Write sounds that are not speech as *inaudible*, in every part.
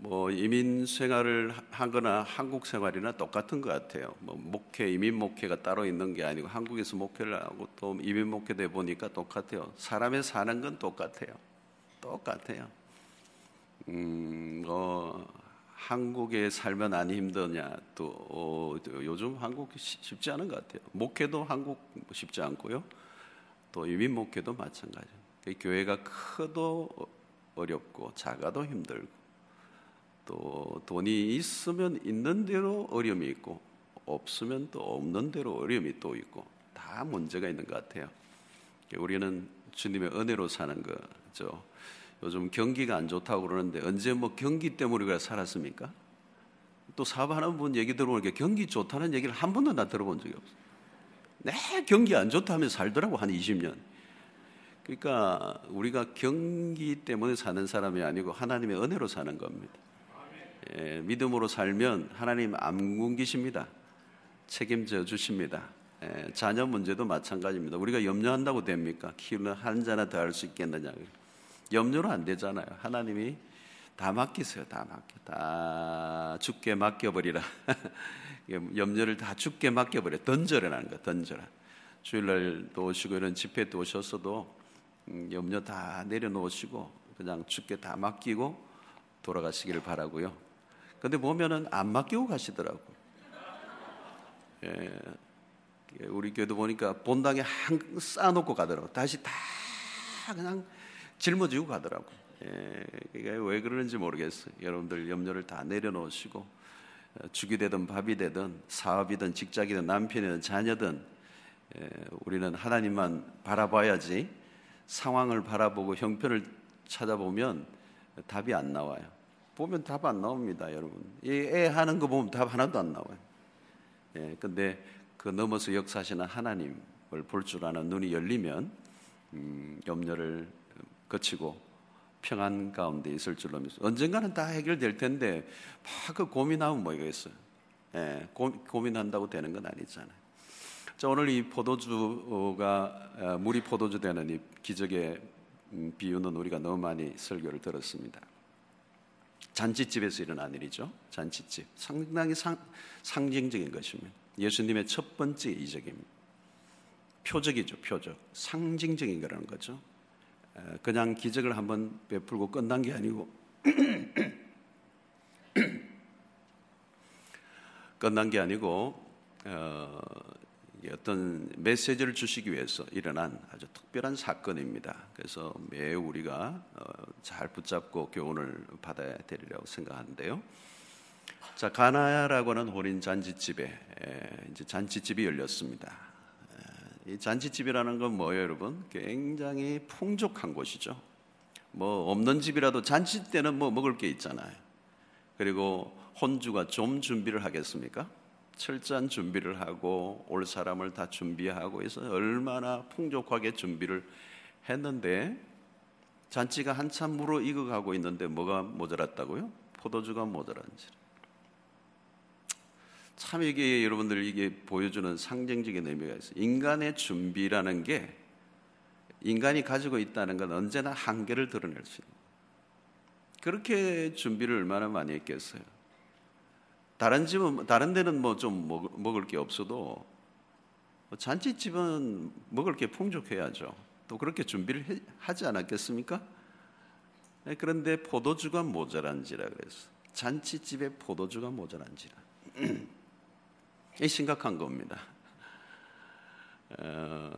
뭐 이민 생활을 하거나 한국 생활이나 똑같은 것 같아요. 뭐 목회 이민 목회가 따로 있는 게 아니고 한국에서 목회를 하고 또 이민 목회돼 보니까 똑같아요. 사람의 사는 건 똑같아요. 똑같아요. 음, 뭐 한국에 살면 안 힘드냐 또 어, 요즘 한국 쉽지 않은 것 같아요. 목회도 한국 쉽지 않고요. 또 이민 목회도 마찬가지. 교회가 커도 어렵고 작아도 힘들고 또 돈이 있으면 있는 대로 어려움이 있고 없으면 또 없는 대로 어려움이 또 있고 다 문제가 있는 것 같아요. 우리는 주님의 은혜로 사는 거죠. 요즘 경기가 안 좋다고 그러는데 언제 뭐 경기 때문에 우리가 살았습니까? 또 사업하는 분 얘기 들어보니까 경기 좋다는 얘기를 한 번도 나 들어본 적이 없어. 네, 경기 안 좋다면 살더라고 한 20년. 그러니까 우리가 경기 때문에 사는 사람이 아니고 하나님의 은혜로 사는 겁니다. 예, 믿음으로 살면 하나님 안 굶기십니다. 책임져 주십니다. 예, 자녀 문제도 마찬가지입니다. 우리가 염려한다고 됩니까? 키우는 한 자나 더 할 수 있겠느냐. 염려는 안 되잖아요. 하나님이 다 맡기세요. 다 맡겨. 다 죽게 맡겨버리라. *laughs* 염려를 다 죽게 맡겨버려. 던져라는 거, 던져라. 주일날도 오시고 이런 집회 때 오셨어도 음, 염려 다 내려놓으시고 그냥 죽게 다 맡기고 돌아가시기를 바라고요. 근데 보면은 안 맡기고 가시더라고. 예, 우리 교도 보니까 본당에 한 쌓아놓고 가더라고. 다시 다 그냥 짊어지고 가더라고. 예, 이게 왜 그러는지 모르겠어요. 여러분들 염려를 다 내려놓으시고 어, 죽이 되든 밥이 되든 사업이든 직장이든 남편이든 자녀든 예, 우리는 하나님만 바라봐야지 상황을 바라보고 형편을 찾아보면 답이 안 나와요. 보면 답 안 나옵니다, 여러분. 애 하는 거 보면 답 하나도 안 나와요. 예, 근데 그 넘어서 역사하시는 하나님을 볼 줄 아는 눈이 열리면 음, 염려를 거치고 평안 가운데 있을 줄로 믿습니다. 언젠가는 다 해결될 텐데 막 그 고민하면 뭐겠어요? 예, 고, 고민한다고 되는 건 아니잖아요. 자, 오늘 이 포도주가 어, 물이 포도주 되는 이 기적의 음, 비유는 우리가 너무 많이 설교를 들었습니다. 잔치집에서 일어난 일이죠. 잔치집. 상당히 상, 상징적인 것입니다. 예수님의 첫 번째 이적입니다. 표적이죠, 표적. 상징적인 거라는 거죠. 그냥 기적을 한번 베풀고 끝난 게 아니고 *clears throat* 끝난 게 아니고 어, 어떤 메시지를 주시기 위해서 일어난 아주 특별한 사건입니다. 그래서 매우 우리가 어, 잘 붙잡고 교훈을 받아야 되리라고 생각하는데요. 자 가나야라고 하는 혼인 잔치집에 이제 잔치집이 열렸습니다. 이 잔치집이라는 건 뭐예요, 여러분? 굉장히 풍족한 곳이죠. 뭐 없는 집이라도 잔치 때는 뭐 먹을 게 있잖아요. 그리고 혼주가 좀 준비를 하겠습니까? 철저한 준비를 하고 올 사람을 다 준비하고 해서 얼마나 풍족하게 준비를 했는데 잔치가 한참 무르 익어가고 있는데 뭐가 모자랐다고요? 포도주가 모자란지. 참 이게 여러분들 이게 보여주는 상징적인 의미가 있어요. 인간의 준비라는 게 인간이 가지고 있다는 건 언제나 한계를 드러낼 수 있는. 그렇게 준비를 얼마나 많이 했겠어요. 다른 집은 다른 데는 뭐 좀 먹을 게 없어도 잔치집은 먹을 게 풍족해야죠. 또 그렇게 준비를 하지 않았겠습니까? 네, 그런데 포도주가 모자란지라 그랬어. 잔치집에 포도주가 모자란지라. *clears throat* 이 심각한 겁니다. 어,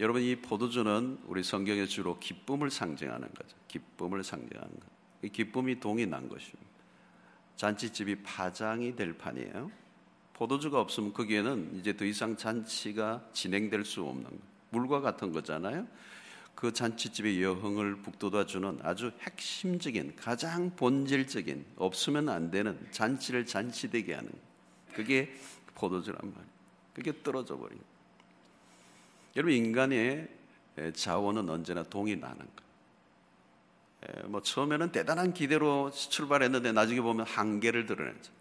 여러분 이 포도주는 우리 성경에 주로 기쁨을 상징하는 거죠. 기쁨을 상징하는 것. 이 기쁨이 동이 난 것입니다. 잔치집이 파장이 될 판이에요. 포도주가 없으면 거기에는 이제 더 이상 잔치가 진행될 수 없는 거. 물과 같은 거잖아요. 그 잔치집의 여흥을 북돋아주는 아주 핵심적인 가장 본질적인 없으면 안 되는 잔치를 잔치되게 하는 그게 포도주란 말이에요. 그게 떨어져 버린. 여러분 인간의 자원은 언제나 동이 나는 거. 뭐 처음에는 대단한 기대로 출발했는데 나중에 보면 한계를 드러내죠.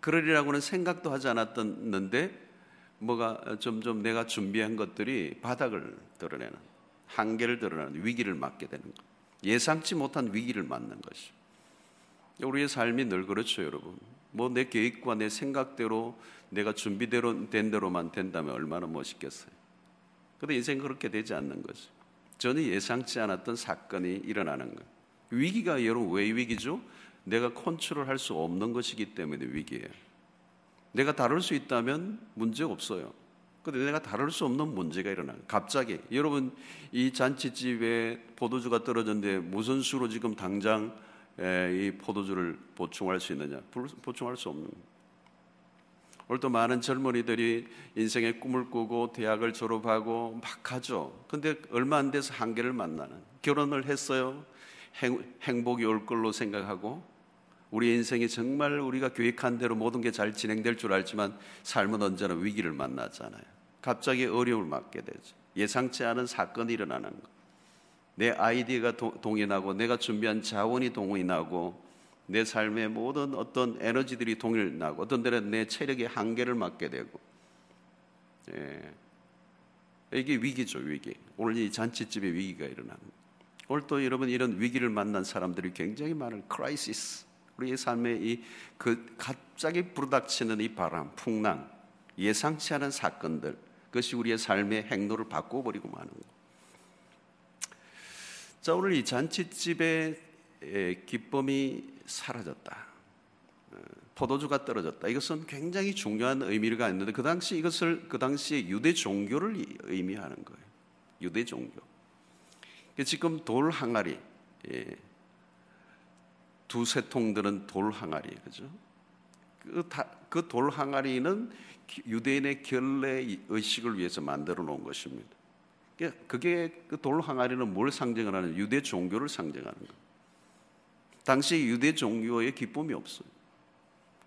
그러리라고는 생각도 하지 않았는데 뭐가 점점 내가 준비한 것들이 바닥을 드러내는 한계를 드러내는 위기를 맞게 되는 것. 예상치 못한 위기를 맞는 것이. 우리의 삶이 늘 그렇죠, 여러분. 뭐 내 계획과 내 생각대로 내가 준비대로 된 대로만 된다면 얼마나 멋있겠어요. 근데 인생 그렇게 되지 않는 거죠. 전혀 예상치 않았던 사건이 일어나는 거예요. 위기가 여러분 왜 위기죠? 내가 컨트롤할 수 없는 것이기 때문에 위기예요. 내가 다룰 수 있다면 문제 없어요. 근데 내가 다룰 수 없는 문제가 일어나요. 갑자기 여러분 이 잔치집에 포도주가 떨어졌는데 무슨 수로 지금 당장 이 포도주를 보충할 수 있느냐? 보충할 수 없는. 오늘 또 많은 젊은이들이 인생의 꿈을 꾸고 대학을 졸업하고 막 하죠. 근데 얼마 안 돼서 한계를 만나는. 결혼을 했어요. 행, 행복이 올 걸로 생각하고 우리 인생이 정말 우리가 계획한 대로 모든 게 잘 진행될 줄 알지만 삶은 언제나 위기를 만나잖아요. 갑자기 어려움을 맞게 되죠. 예상치 않은 사건이 일어나는 거. 내 아이디어가 동이 나고 내가 준비한 자원이 동이 나고 내 삶의 모든 어떤 에너지들이 동이 나고 어떤 때는 내 체력의 한계를 맞게 되고 예. 이게 위기죠 위기 오늘 이 잔치집에 위기가 일어나는 오늘 또 여러분 이런 위기를 만난 사람들이 굉장히 많은 crisis 우리의 삶에 이그 갑자기 불어닥치는 이 바람 풍랑 예상치 않은 사건들 그것이 우리의 삶의 행로를 바꿔버리고 마는 거. 자 오늘 이 잔치집의 기쁨이 사라졌다. 어, 포도주가 떨어졌다. 이것은 굉장히 중요한 의미가 있는데 그 당시 이것을 그 당시에 유대 종교를 의미하는 거예요. 유대 종교. 지금 돌 항아리, 예. 두세 통들은 돌 항아리, 그죠? 그돌 그 항아리는 유대인의 결례 의식을 위해서 만들어 놓은 것입니다. 그게 그 돌 항아리는 뭘 상징을 하는 유대 종교를 상징하는 거예요. 당시 유대 종교에 기쁨이 없어요.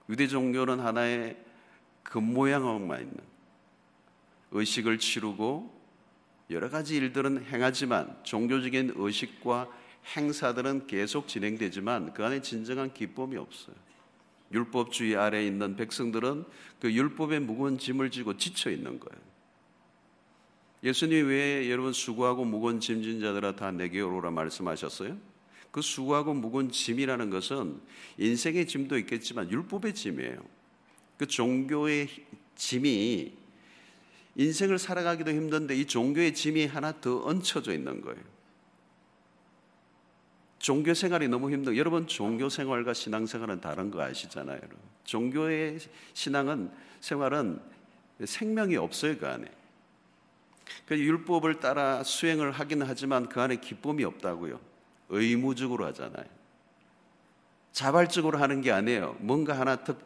유대 종교는 하나의 겉모양만 있는 의식을 치르고 여러 가지 일들은 행하지만 종교적인 의식과 행사들은 계속 진행되지만 그 안에 진정한 기쁨이 없어요. 율법주의 아래에 있는 백성들은 그 율법의 무거운 짐을 지고 지쳐 있는 거예요. 예수님 왜 여러분 수고하고 무거운 짐진 자들아 다 내게 오라 말씀하셨어요? 그 수고하고 무거운 짐이라는 것은 인생의 짐도 있겠지만 율법의 짐이에요. 그 종교의 짐이 인생을 살아가기도 힘든데 이 종교의 짐이 하나 더 얹혀져 있는 거예요. 종교 생활이 너무 힘들어. 여러분 종교 생활과 신앙 생활은 다른 거 아시잖아요. 여러분. 종교의 신앙은 생활은 생명이 없어요 그 안에. 그 율법을 따라 수행을 하기는 하지만 그 안에 기쁨이 없다고요. 의무적으로 하잖아요. 자발적으로 하는 게 아니에요. 뭔가 하나 턱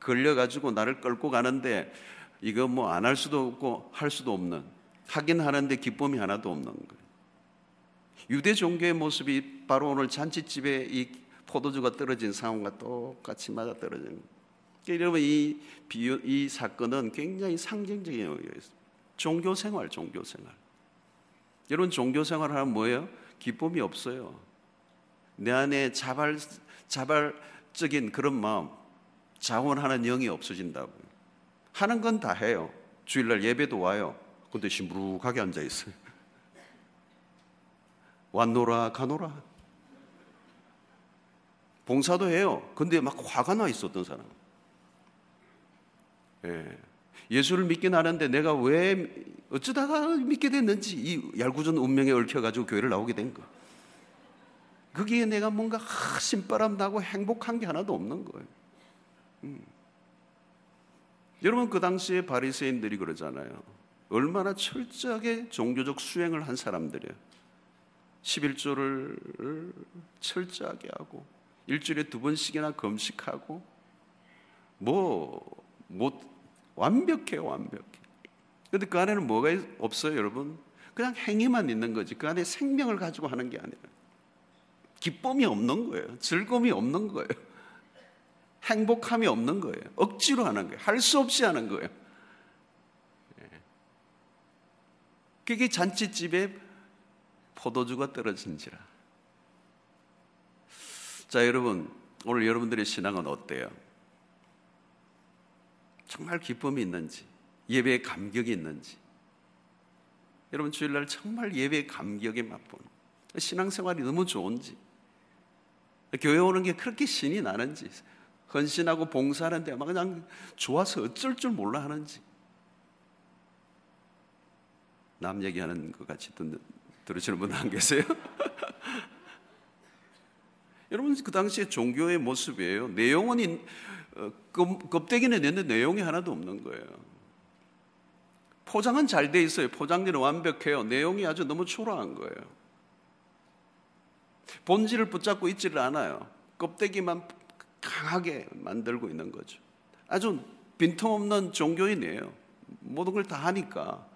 걸려가지고 나를 끌고 가는데 이거 뭐 안 할 수도 없고 할 수도 없는 하긴 하는데 기쁨이 하나도 없는 거예요. 유대 종교의 모습이 바로 오늘 잔치집에 이 포도주가 떨어진 상황과 똑같이 맞아 떨어지는 거예요. 그러니까 여러분 이 비유, 이 사건은 굉장히 상징적인 의미가 있습니다. 종교 생활, 종교 생활. 여러분 종교 생활을 하면 뭐예요? 기쁨이 없어요. 내 안에 자발, 자발적인 그런 마음, 자원하는 영이 없어진다고. 하는 건 다 해요. 주일날 예배도 와요. 근데 시무룩하게 앉아 있어요. *laughs* 왔노라 가노라. 봉사도 해요. 근데 막 화가 나 있었던 사람. 예. 예수를 믿긴 하는데 내가 왜 어쩌다가 믿게 됐는지 이 얄궂은 운명에 얽혀가지고 교회를 나오게 된 거. 거기에 내가 뭔가 신바람 나고 행복한 게 하나도 없는 거예요. 음. 여러분 그 당시에 바리새인들이 그러잖아요. 얼마나 철저하게 종교적 수행을 한 사람들이에요. 11조를 철저하게 하고 일주일에 두 번씩이나 금식하고 뭐못 완벽해요, 완벽해. 근데 그 안에는 뭐가 없어요, 여러분? 그냥 행위만 있는 거지. 그 안에 생명을 가지고 하는 게 아니라. 기쁨이 없는 거예요. 즐거움이 없는 거예요. 행복함이 없는 거예요. 억지로 하는 거예요. 할 수 없이 하는 거예요. 예. 그게 잔치집에 포도주가 떨어진지라. 자, 여러분, 오늘 여러분들의 신앙은 어때요? 정말 기쁨이 있는지, 예배에 감격이 있는지. 여러분 주일날 정말 예배의 감격에 맛보는 신앙생활이 너무 좋은지, 교회 오는 게 그렇게 신이 나는지, 헌신하고 봉사하는데 막 그냥 좋아서 어쩔 줄 몰라 하는지. 남 얘기하는 것 같이 듣는, 들으시는 분 안 계세요? *laughs* 여러분 그 당시에 종교의 모습이에요. 내용은 어, 껍데기는 있는데 내용이 하나도 없는 거예요. 포장은 잘 돼 있어요. 포장지는 완벽해요. 내용이 아주 너무 초라한 거예요. 본질을 붙잡고 있지를 않아요. 껍데기만 강하게 만들고 있는 거죠. 아주 빈틈없는 종교인이에요. 모든 걸 다 하니까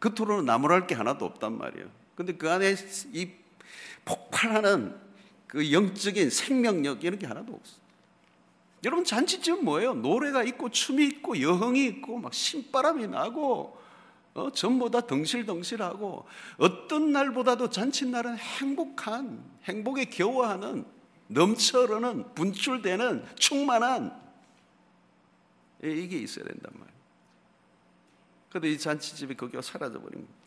겉으로는 나무랄 게 하나도 없단 말이에요. 근데 그 안에 이 폭발하는 그 영적인 생명력 이런 게 하나도 없어. 여러분 잔치집은 뭐예요? 노래가 있고 춤이 있고 여흥이 있고 막 신바람이 나고 어, 전보다 덩실덩실하고 어떤 날보다도 잔칫날은 행복한 행복에 겨워하는 넘쳐흐르는 분출되는 충만한 이게 있어야 된단 말이에요. 근데 이 잔치집이 거기가 사라져버린 거예요.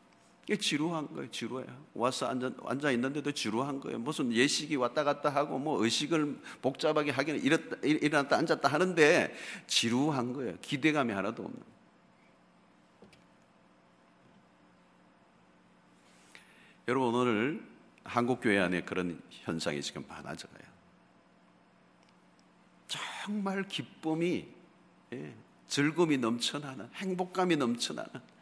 이게 지루한 거예요, 지루해요. 와서 앉아, 앉아 있는데도 지루한 거예요. 무슨 예식이 왔다 갔다 하고 뭐 의식을 복잡하게 하기는 일었다, 일어났다 앉았다 하는데 지루한 거예요. 기대감이 하나도 없는. 여러분 오늘 한국 교회 안에 그런 현상이 지금 많아져요. 정말 기쁨이 예, 즐거움이 넘쳐나는 행복감이 넘쳐나는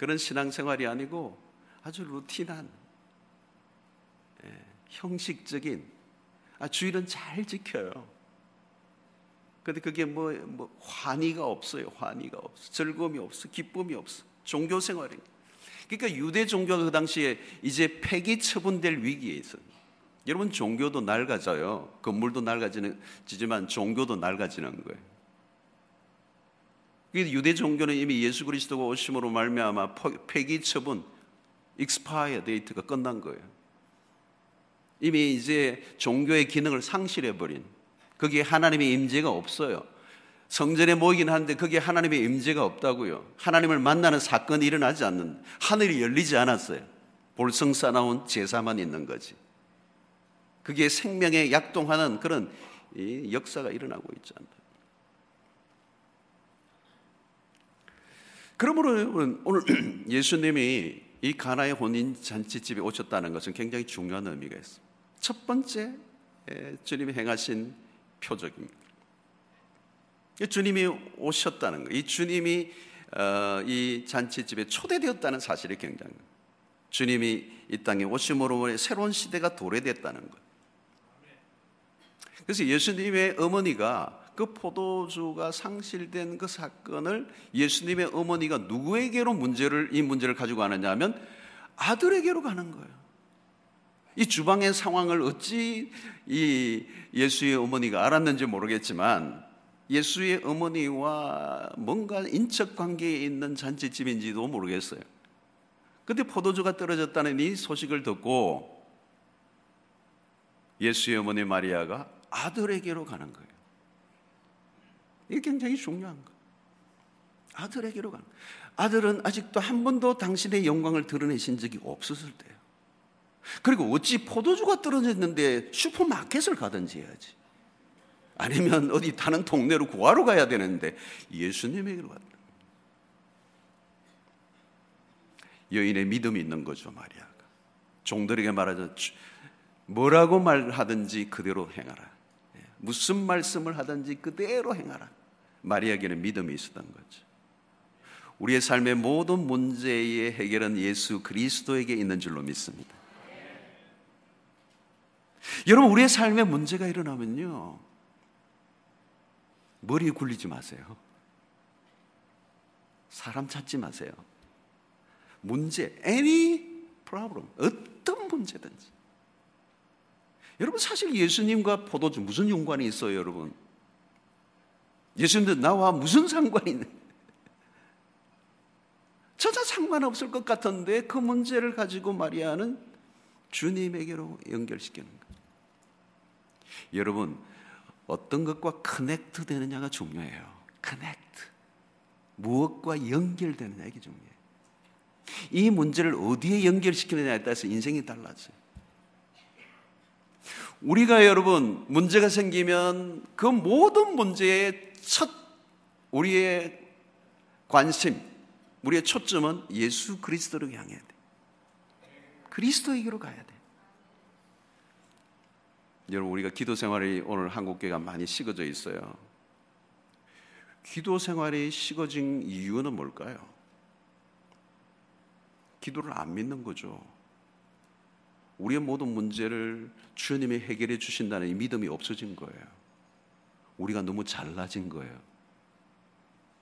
그런 신앙생활이 아니고 아주 루틴한 예, 형식적인 아, 주일은 잘 지켜요. 근데 그게 뭐, 뭐 환희가 없어요. 환희가 없어. 즐거움이 없어. 기쁨이 없어. 종교 생활이. 그러니까 유대 종교가 그 당시에 이제 폐기 처분될 위기에 있어요. 여러분 종교도 낡아져요. 건물도 낡아지지만 종교도 낡아지는 거예요. 유대 종교는 이미 예수 그리스도가 오심으로 말미암아 폐기 처분, expire date가 끝난 거예요. 이미 이제 종교의 기능을 상실해 버린 거기에 하나님의 임재가 없어요. 성전에 모이긴 하는데 거기에 하나님의 임재가 없다고요. 하나님을 만나는 사건이 일어나지 않는 하늘이 열리지 않았어요. 볼성 쌓아놓은 제사만 있는 거지. 그게 생명이 약동하는 그런 역사가 일어나고 있지 않다. 그러므로 오늘 *clears throat* 예수님이 이 가나의 혼인 잔치집에 오셨다는 것은 굉장히 중요한 의미가 있습니다. 첫 번째 주님이 행하신 표적입니다. 주님이 오셨다는 것, 이 주님이 어, 이 잔치집에 초대되었다는 사실이 굉장히 주님이 이 땅에 오심으로 새로운 시대가 도래됐다는 것. 그래서 예수님의 어머니가 그 포도주가 상실된 그 사건을 예수님의 어머니가 누구에게로 문제를 이 문제를 가지고 가느냐 하면 아들에게로 가는 거예요. 이 주방의 상황을 어찌 이 예수의 어머니가 알았는지 모르겠지만 예수의 어머니와 뭔가 인척 관계에 있는 잔치집인지도 모르겠어요. 근데 포도주가 떨어졌다는 이 소식을 듣고 예수의 어머니 마리아가 아들에게로 가는 거예요. 이게 굉장히 중요한 거. 아들에게로 가는. 아들은 아직도 한 번도 당신의 영광을 드러내신 적이 없었을 때요. 그리고 어찌 포도주가 떨어졌는데 슈퍼마켓을 가든지 해야지. 아니면 어디 다른 동네로 구하러 가야 되는데 예수님에게로 갔다. 여인의 믿음이 있는 거죠, 마리아가. 종들에게 말하자 뭐라고 말하든지 그대로 행하라. 예, 무슨 말씀을 하든지 그대로 행하라. 마리아에게는 믿음이 있었던 거죠. 우리의 삶의 모든 문제의 해결은 예수 그리스도에게 있는 줄로 믿습니다. 여러분, 우리의 삶에 문제가 일어나면요. 머리 굴리지 마세요. 사람 찾지 마세요. 문제, any problem, 어떤 문제든지. 여러분, 사실 예수님과 포도주 무슨 연관이 있어요, 여러분? 예수님도 나와 무슨 상관이 있는? 전혀 상관없을 것 같은데 그 문제를 가지고 마리아는 주님에게로 연결시키는 거예요. 여러분, 어떤 것과 커넥트 되느냐가 중요해요. 커넥트. 무엇과 연결되느냐 이게 중요해요. 이 문제를 어디에 연결시키느냐에 따라서 인생이 달라져요. 우리가 여러분 문제가 생기면 그 모든 문제의 첫 우리의 관심, 우리의 초점은 예수 그리스도를 향해야 돼. 그리스도에게로 가야 돼. 여러분 우리가 기도 생활이 오늘 한국교회가 많이 식어져 있어요. 기도 생활이 식어진 이유는 뭘까요? 기도를 안 믿는 거죠. 우리의 모든 문제를 주님이 해결해 주신다는 이 믿음이 없어진 거예요. 우리가 너무 잘나진 거예요.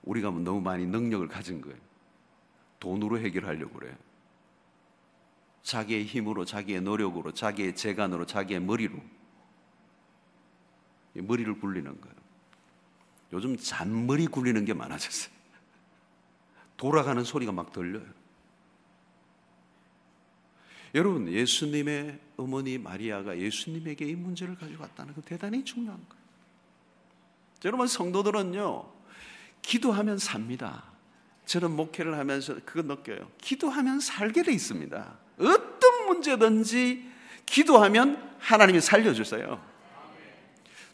우리가 너무 많이 능력을 가진 거예요. 돈으로 해결하려고 그래요. 자기의 힘으로, 자기의 노력으로, 자기의 재간으로, 자기의 머리로. 머리를 굴리는 거예요. 요즘 잔머리 굴리는 게 많아졌어요. 돌아가는 소리가 막 들려요. 여러분, 예수님의 어머니 마리아가 예수님에게 이 문제를 가지고 왔다는 건 대단히 중요한 거예요. 여러분, 성도들은요, 기도하면 삽니다. 저는 목회를 하면서 그거 느껴요. 기도하면 살게 돼 있습니다. 어떤 문제든지 기도하면 하나님이 살려주세요.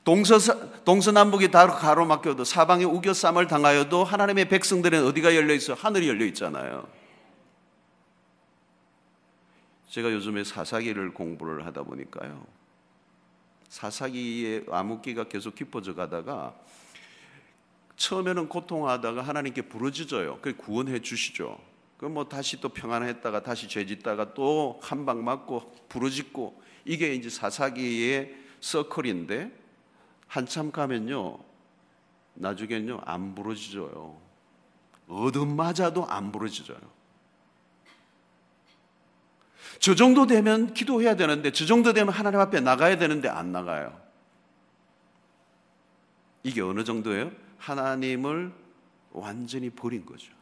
동서, 동서남북이 다 가로막혀도 사방에 우겨쌈을 당하여도 하나님의 백성들은 어디가 열려 있어? 하늘이 열려 있잖아요. 제가 요즘에 사사기를 공부를 하다 보니까요. 사사기의 암흑기가 계속 깊어져 가다가 처음에는 고통하다가 하나님께 부르짖어요. 그 구원해 주시죠. 그뭐 다시 또 평안했다가 다시 죄짓다가 또 한 방 맞고 부르짖고 이게 이제 사사기의 서클인데 한참 가면요 나중에는요 안 부러지져요. 어둠 맞아도 안 부러지져요. 저 정도 되면 기도해야 되는데, 저 정도 되면 하나님 앞에 나가야 되는데 안 나가요. 이게 어느 정도예요? 하나님을 완전히 버린 거죠.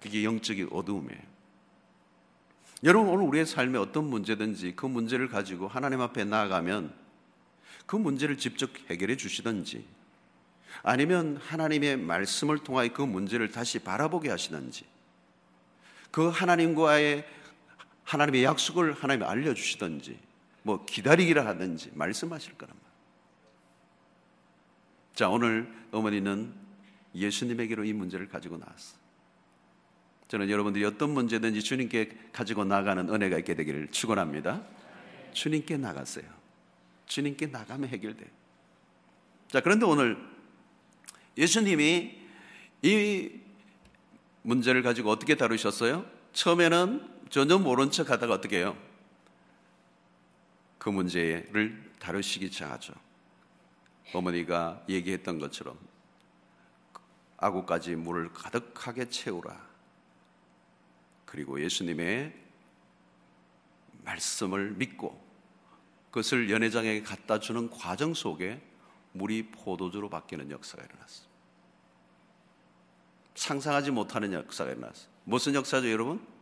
그게 영적인 어두움이에요. 여러분, 오늘 우리의 삶에 어떤 문제든지 그 문제를 가지고 하나님 앞에 나아가면 그 문제를 직접 해결해 주시든지 아니면 하나님의 말씀을 통하여 그 문제를 다시 바라보게 하시든지 그 하나님과의 하나님의 약속을 하나님이 알려주시든지 뭐 기다리기라 하든지 말씀하실 거란 말이에요. 자 오늘 어머니는 예수님에게로 이 문제를 가지고 나왔어. 저는 여러분들이 어떤 문제든지 주님께 가지고 나가는 은혜가 있게 되기를 축원합니다. 주님께 나갔어요. 주님께 나가면 해결돼요. 자 그런데 오늘 예수님이 이 문제를 가지고 어떻게 다루셨어요? 처음에는 전혀 모른 척 하다가 어떻게 해요? 그 문제를 다루시기 시작하죠. 어머니가 얘기했던 것처럼 아구까지 물을 가득하게 채우라. 그리고 예수님의 말씀을 믿고 그것을 연회장에게 갖다 주는 과정 속에 물이 포도주로 바뀌는 역사가 일어났습니다. 상상하지 못하는 역사가 일어났어요. 무슨 역사죠, 여러분?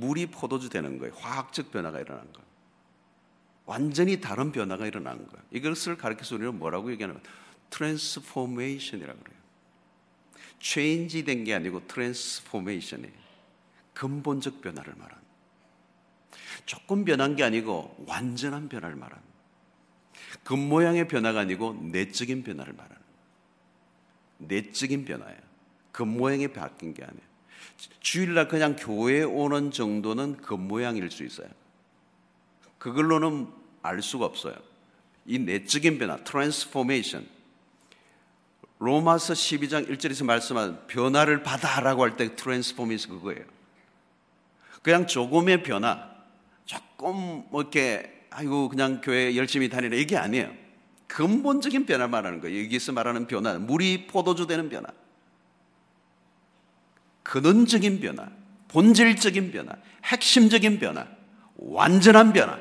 물이 포도주 되는 거예요. 화학적 변화가 일어난 거예요. 완전히 다른 변화가 일어난 거예요. 이것을 가리켜서 우리는 뭐라고 얘기하냐면 transformation이라고 그래요. change 된 게 아니고 transformation이에요. 근본적 변화를 말하는. 조금 변한 게 아니고 완전한 변화를 말하는. 겉모양의 변화가 아니고 내적인 변화를 말하는. 내적인 변화예요. 겉모양이 바뀐 게 아니에요. 주일날 그냥 교회에 오는 정도는 겉모양일 수 있어요. 그걸로는 알 수가 없어요. 이 내적인 변화, transformation. 로마서 12장 1절에서 말씀한 변화를 받아라고 할 때 transformation 그거예요. 그냥 조금의 변화, 조금 뭐 이렇게 아이고 그냥 교회 열심히 다니는 이게 아니에요. 근본적인 변화 말하는 거예요. 여기서 말하는 변화, 물이 포도주 되는 변화. 근원적인 변화, 본질적인 변화, 핵심적인 변화, 완전한 변화.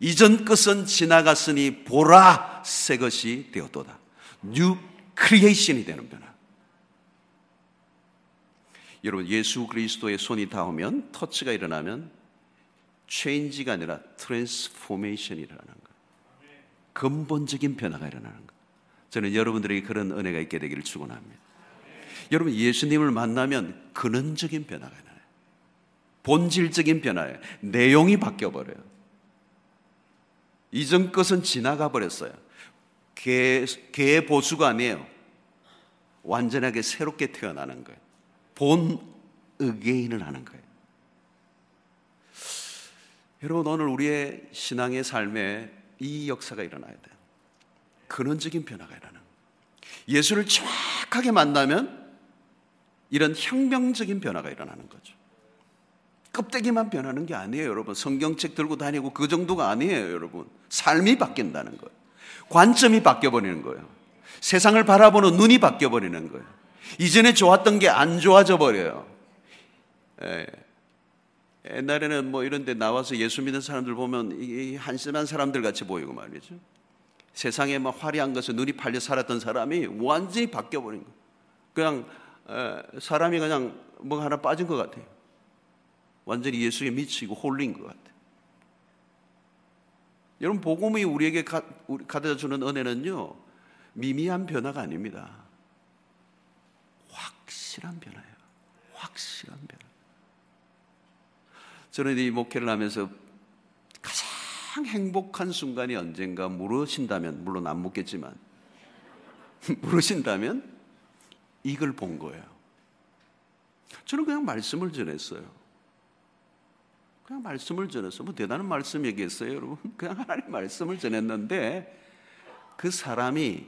이전 것은 지나갔으니 보라 새 것이 되었도다. new creation이 되는 변화. 여러분 예수 그리스도의 손이 닿으면 터치가 일어나면 change가 아니라 transformation이 일어나는 거예요. 근본적인 변화가 일어나는 거예요. 저는 여러분들에게 그런 은혜가 있게 되기를 축원합니다. 여러분 예수님을 만나면 근원적인 변화가 나요. 본질적인 변화예요. 내용이 바뀌어 버려요. 이전 것은 지나가 버렸어요. 개, 개보수가 아니에요. 완전하게 새롭게 태어나는 거예요. 본 의개인을 하는 거예요. 여러분 오늘 우리의 신앙의 삶에 이 역사가 일어나야 돼요. 근원적인 변화가 일어나는 예수를 정확하게 만나면 이런 혁명적인 변화가 일어나는 거죠. 껍데기만 변하는 게 아니에요, 여러분. 성경책 들고 다니고 그 정도가 아니에요, 여러분. 삶이 바뀐다는 거예요. 관점이 바뀌어버리는 거예요. 세상을 바라보는 눈이 바뀌어버리는 거예요. 이전에 좋았던 게 안 좋아져 버려요. 예. 옛날에는 뭐 이런 데 나와서 예수 믿는 사람들 보면 한심한 사람들 같이 보이고 말이죠. 세상에 막 화려한 것에 눈이 팔려 살았던 사람이 완전히 바뀌어버린 거예요. 그냥 사람이 그냥 뭐 하나 빠진 것 같아요. 완전히 예수에 미치고 홀린 것 같아요. 여러분 복음이 우리에게 가, 져다 주는 은혜는요 미미한 변화가 아닙니다. 확실한 변화예요. 확실한 변화. 저는 이 목회를 하면서 가장 행복한 순간이 언젠가 물으신다면, 물론 안 묻겠지만, *laughs* 물으신다면 이걸 본 거예요. 저는 그냥 말씀을 전했어요. 그냥 말씀을 전했어요. 뭐 대단한 말씀 얘기했어요, 여러분. *laughs* 그냥 하나님 말씀을 전했는데 그 사람이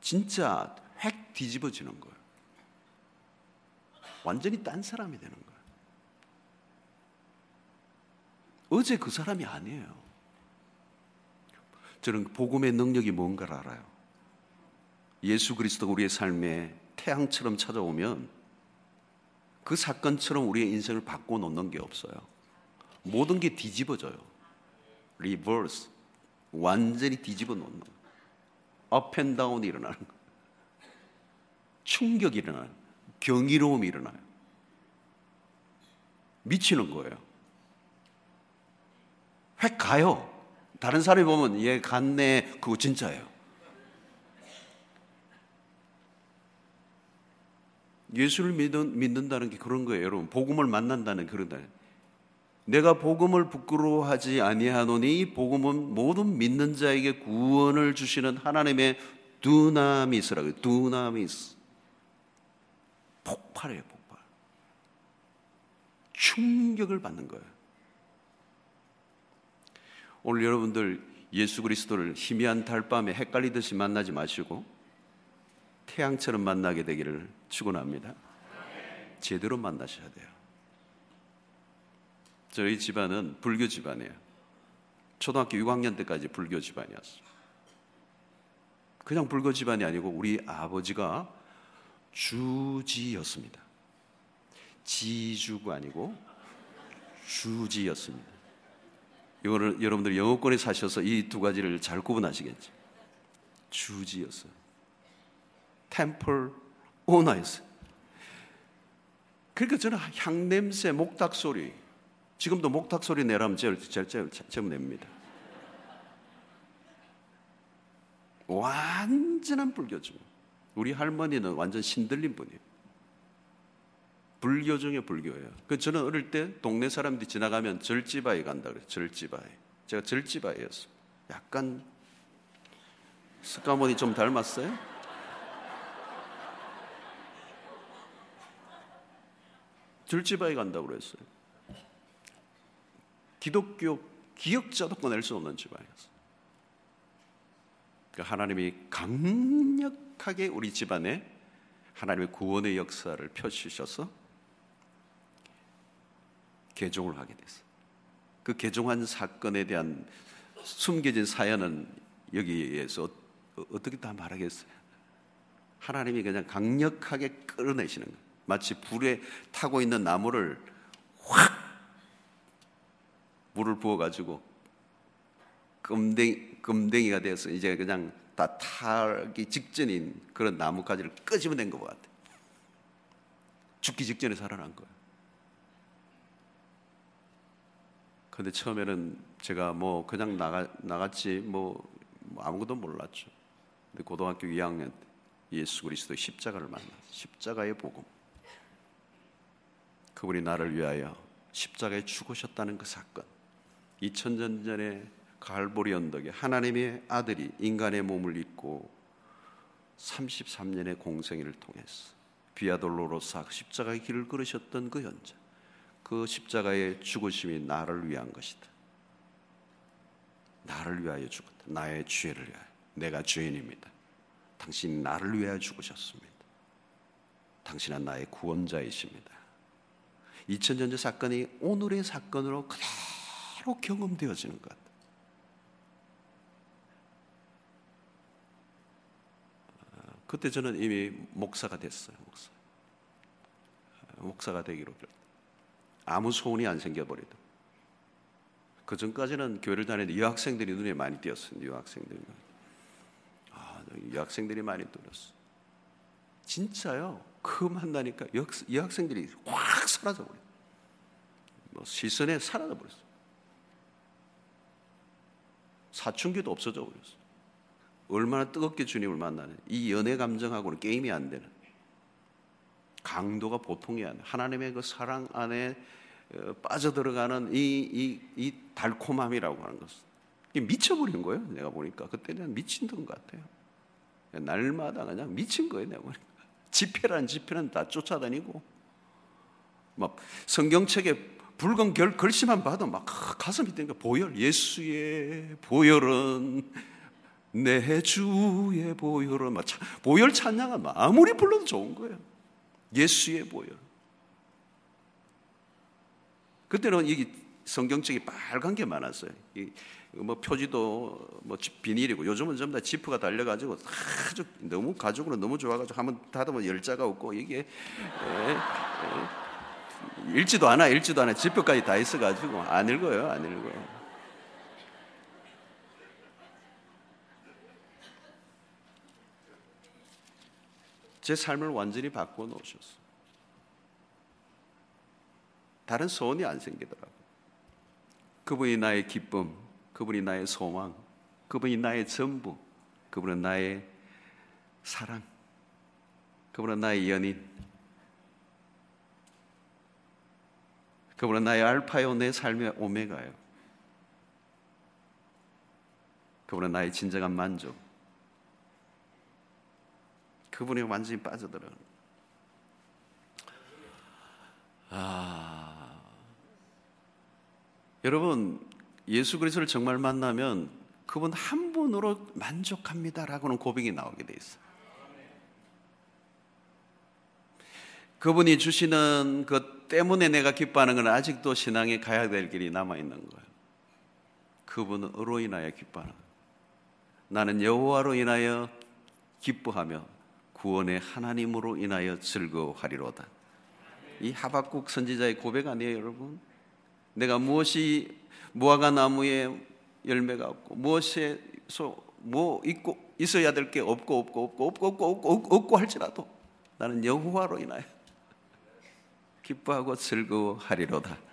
진짜 획 뒤집어지는 거예요. 완전히 딴 사람이 되는 거예요. 어제 그 사람이 아니에요. 저는 복음의 능력이 뭔가를 알아요. 예수 그리스도가 우리의 삶에 태양처럼 찾아오면 그 사건처럼 우리의 인생을 바꿔놓는 게 없어요. 모든 게 뒤집어져요. reverse. 완전히 뒤집어 놓는 거예요. up and down이 일어나는 거예요. 충격이 일어나요. 경이로움이 일어나요. 미치는 거예요. 휙 가요. 다른 사람이 보면 얘 갔네. 그거 진짜예요. 예수를 믿는, 믿는 다는 게 그런 거예요, 여러분. 복음을 만난다는 그런 다. 내가 복음을 부끄러워하지 아니하노니 복음은 모든 믿는 자에게 구원을 주시는 하나님의 두나미스라고요. 두나미스. 폭발이에요, 폭발. 충격을 받는 거예요. 오늘 여러분들 예수 그리스도를 희미한 달밤에 헷갈리듯이 만나지 마시고 태양처럼 만나게 되기를 축원합니다. 제대로 만나셔야 돼요. 저희 집안은 불교 집안이에요. 초등학교 6학년 때까지 불교 집안이었어요. 그냥 불교 집안이 아니고 우리 아버지가 주지였습니다. 지주가 아니고 주지였습니다. 이거를 여러분들 영어권에 사셔서 이 두 가지를 잘 구분하시겠죠. 주지였어요. 템플 오너였어요. 그러니까 저는 향냄새, 목탁 소리, 지금도 목탁 소리 내라면 제일, 제일, 제일, 제일 냅니다. 완전한 불교죠. 우리 할머니는 완전 신들린 분이에요. 불교 중에 불교예요. 그 저는 어릴 때 동네 사람들이 지나가면 절지바에 간다 그래요. 절지바에. 제가 절지바에였어요. 약간 스카몬이 좀 닮았어요? 절지바에 간다고 그랬어요. 기독교 기억자도 꺼낼 수 없는 집안이었어요. 그 하나님이 강력하게 우리 집안에 하나님의 구원의 역사를 펼치셔서 개종을 하게 됐어요. 그 개종한 사건에 대한 숨겨진 사연은 여기에서 어, 어떻게 다 말하겠어요? 하나님이 그냥 강력하게 끌어내시는 거예요. 마치 불에 타고 있는 나무를 확 물을 부어 가지고 금댕, 금댕이가 되어서 이제 그냥 다 타기 직전인 그런 나뭇가지를 끄집어낸 것 같아요. 죽기 직전에 살아난 거예요. 근데 처음에는 제가 뭐 그냥 나가, 나갔지 뭐, 뭐 아무것도 몰랐죠. 근데 고등학교 2학년 때 예수 그리스도의 십자가를 만나 십자가의 복음. 그분이 나를 위하여 십자가에 죽으셨다는 그 사건. 2000년 전에 갈보리 언덕에 하나님의 아들이 인간의 몸을 입고 33년의 공생애를 통해서 비아돌로로사 십자가의 길을 걸으셨던 그 현장. 그 십자가의 죽으심이 나를 위한 것이다. 나를 위하여 죽었다. 나의 죄를 위하여. 내가 죄인입니다. 당신이 나를 위하여 죽으셨습니다. 당신은 나의 구원자이십니다. 2000년 전 사건이 오늘의 사건으로 그대로 경험되어지는 것 같아요. 그때 저는 이미 목사가 됐어요. 목사. 목사가 되기로 아무 소원이 안 생겨버리도. 그 전까지는 교회를 다니는 여학생들이 눈에 많이 띄었어요. 여학생들이. 아, 여학생들이 많이 뚫렸어. 진짜요. 그 만나니까 여학생들이 확 사라져버려. 뭐 시선에 사라져버렸어. 사춘기도 없어져 버렸어. 얼마나 뜨겁게 주님을 만나는 이 연애 감정하고는 게임이 안 되는 강도가 보통이 아니야. 하나님의 그 사랑 안에 어, 빠져들어가는 이, 이, 이 달콤함이라고 하는 것은 미쳐버린 거예요. 내가 보니까 그때는 미친던 것 같아요. 날마다 그냥 미친 거예요. 내가 보니까 집회란 집회는 다 쫓아다니고 막 성경책에 붉은 결, 글씨만 봐도 막 가슴이 뛰니까 보혈 예수의 보혈은 내 주의 보혈은 막 보혈 찬양은 아무리 불러도 좋은 거예요. 예수의 보혈. 그때는 이 성경책이 빨간 게 많았어요. 뭐 표지도 뭐 비닐이고 요즘은 전부 다 지프가 달려가지고 아주 너무 가죽으로 너무 좋아가지고 한번 닫으면 열자가 없고 이게 에, 에, 읽지도 않아 읽지도 않아 지표까지 다 있어가지고 안 읽어요 안 읽어요. 제 삶을 완전히 바꿔 놓으셨어. 다른 소원이 안 생기더라고. 그분이 나의 기쁨, 그분이 나의 소망, 그분이 나의 전부, 그분은 나의 사랑, 그분은 나의 연인, 그분은 나의 알파요, 내 삶의 오메가요. 그분은 나의 진정한 만족. 그분이 완전히 빠져들어. 아, 여러분 예수 그리스도를 정말 만나면 그분 한 분으로 만족합니다라고는 고백이 나오게 돼 있어. 그분이 주시는 것 때문에 내가 기뻐하는 건 아직도 신앙에 가야 될 길이 남아 있는 거예요. 그분으로 인하여 기뻐하는. 나는 여호와로 인하여 기뻐하며 구원의 하나님으로 인하여 즐거워하리로다. 이 하박국 선지자의 고백 아니에요, 여러분? 내가 무엇이 무화과 나무에 열매가 없고 무엇에서 뭐 있고 있어야 될 게 없고 없고 없고 없고 없고 없고 없고, 없고 할지라도 나는 여호와로 인하여 *laughs* 기뻐하고 즐거워하리로다.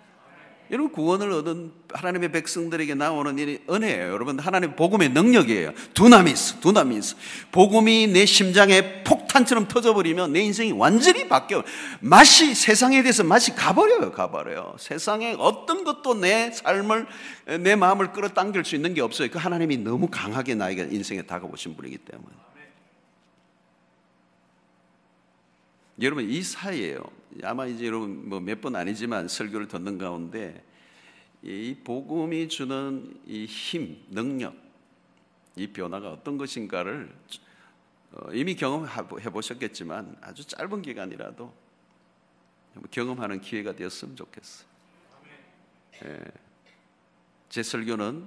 여러분 구원을 얻은 하나님의 백성들에게 나오는 이 은혜예요. 여러분 하나님 복음의 능력이에요. 두나미스, 두나미스. 복음이 내 심장에 폭탄처럼 터져버리면 내 인생이 완전히 바뀌어. 맛이 세상에 대해서 맛이 가버려요, 가버려요. 세상에 어떤 것도 내 삶을 내 마음을 끌어당길 수 있는 게 없어요. 그 하나님이 너무 강하게 나에게 인생에 다가오신 분이기 때문에. 여러분 이 사이에요. 아마 이제 여러분 뭐 몇 번 아니지만 설교를 듣는 가운데 이 복음이 주는 이 힘, 능력, 이 변화가 어떤 것인가를 어, 이미 경험해 보셨겠지만 아주 짧은 기간이라도 경험하는 기회가 되었으면 좋겠어. 예. 제 설교는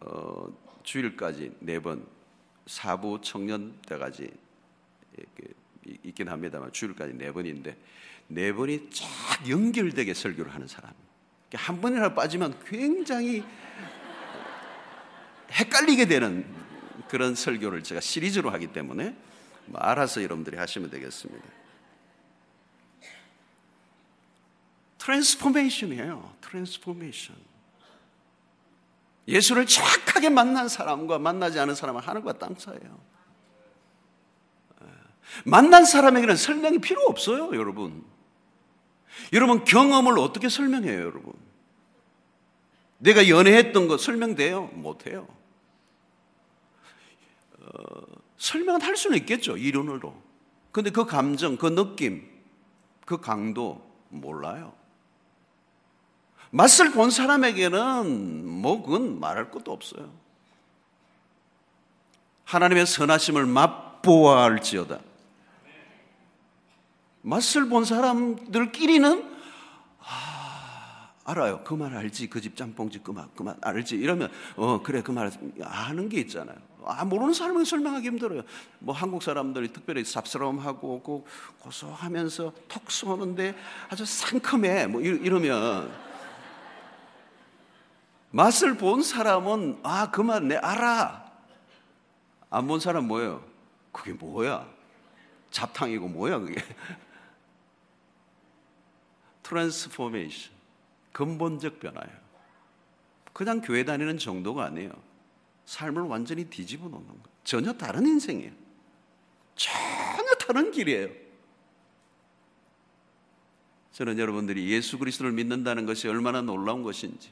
어, 주일까지 네 번, 사부 청년 때까지 있긴 합니다만 주일까지 네 번인데 네 번이 쫙 연결되게 설교를 하는 사람. 한 번이라도 빠지면 굉장히 헷갈리게 되는 그런 설교를 제가 시리즈로 하기 때문에 뭐 알아서 여러분들이 하시면 되겠습니다. transformation이에요. transformation. 예수를 정확하게 만난 사람과 만나지 않은 사람은 하늘과 땅 차이에요. 만난 사람에게는 설명이 필요 없어요, 여러분. 여러분 경험을 어떻게 설명해요, 여러분? 내가 연애했던 거 설명돼요? 못해요. 어, 설명은 할 수는 있겠죠, 이론으로. 근데 그 감정, 그 느낌, 그 강도 몰라요. 맛을 본 사람에게는 뭐 그건 말할 것도 없어요. 하나님의 선하심을 맛보아 할지어다. 맛을 본 사람들끼리는 아, 알아요. 그 말 알지. 그 집 짬뽕집 그 말, 그말 알지. 이러면 어 그래 그 말 아는 게 있잖아요. 아 모르는 사람은 설명하기 힘들어요. 뭐 한국 사람들이 특별히 쌉스러움하고 고, 고소하면서 톡 쏘는데 아주 상큼해. 뭐 이러면 맛을 본 사람은 아 그 말 내 알아. 안 본 사람 뭐예요? 그게 뭐야? 잡탕이고 뭐야 그게? transformation. 근본적 변화예요. 그냥 교회 다니는 정도가 아니에요. 삶을 완전히 뒤집어 놓는 거. 전혀 다른 인생이에요. 전혀 다른 길이에요. 저는 여러분들이 예수 그리스도를 믿는다는 것이 얼마나 놀라운 것인지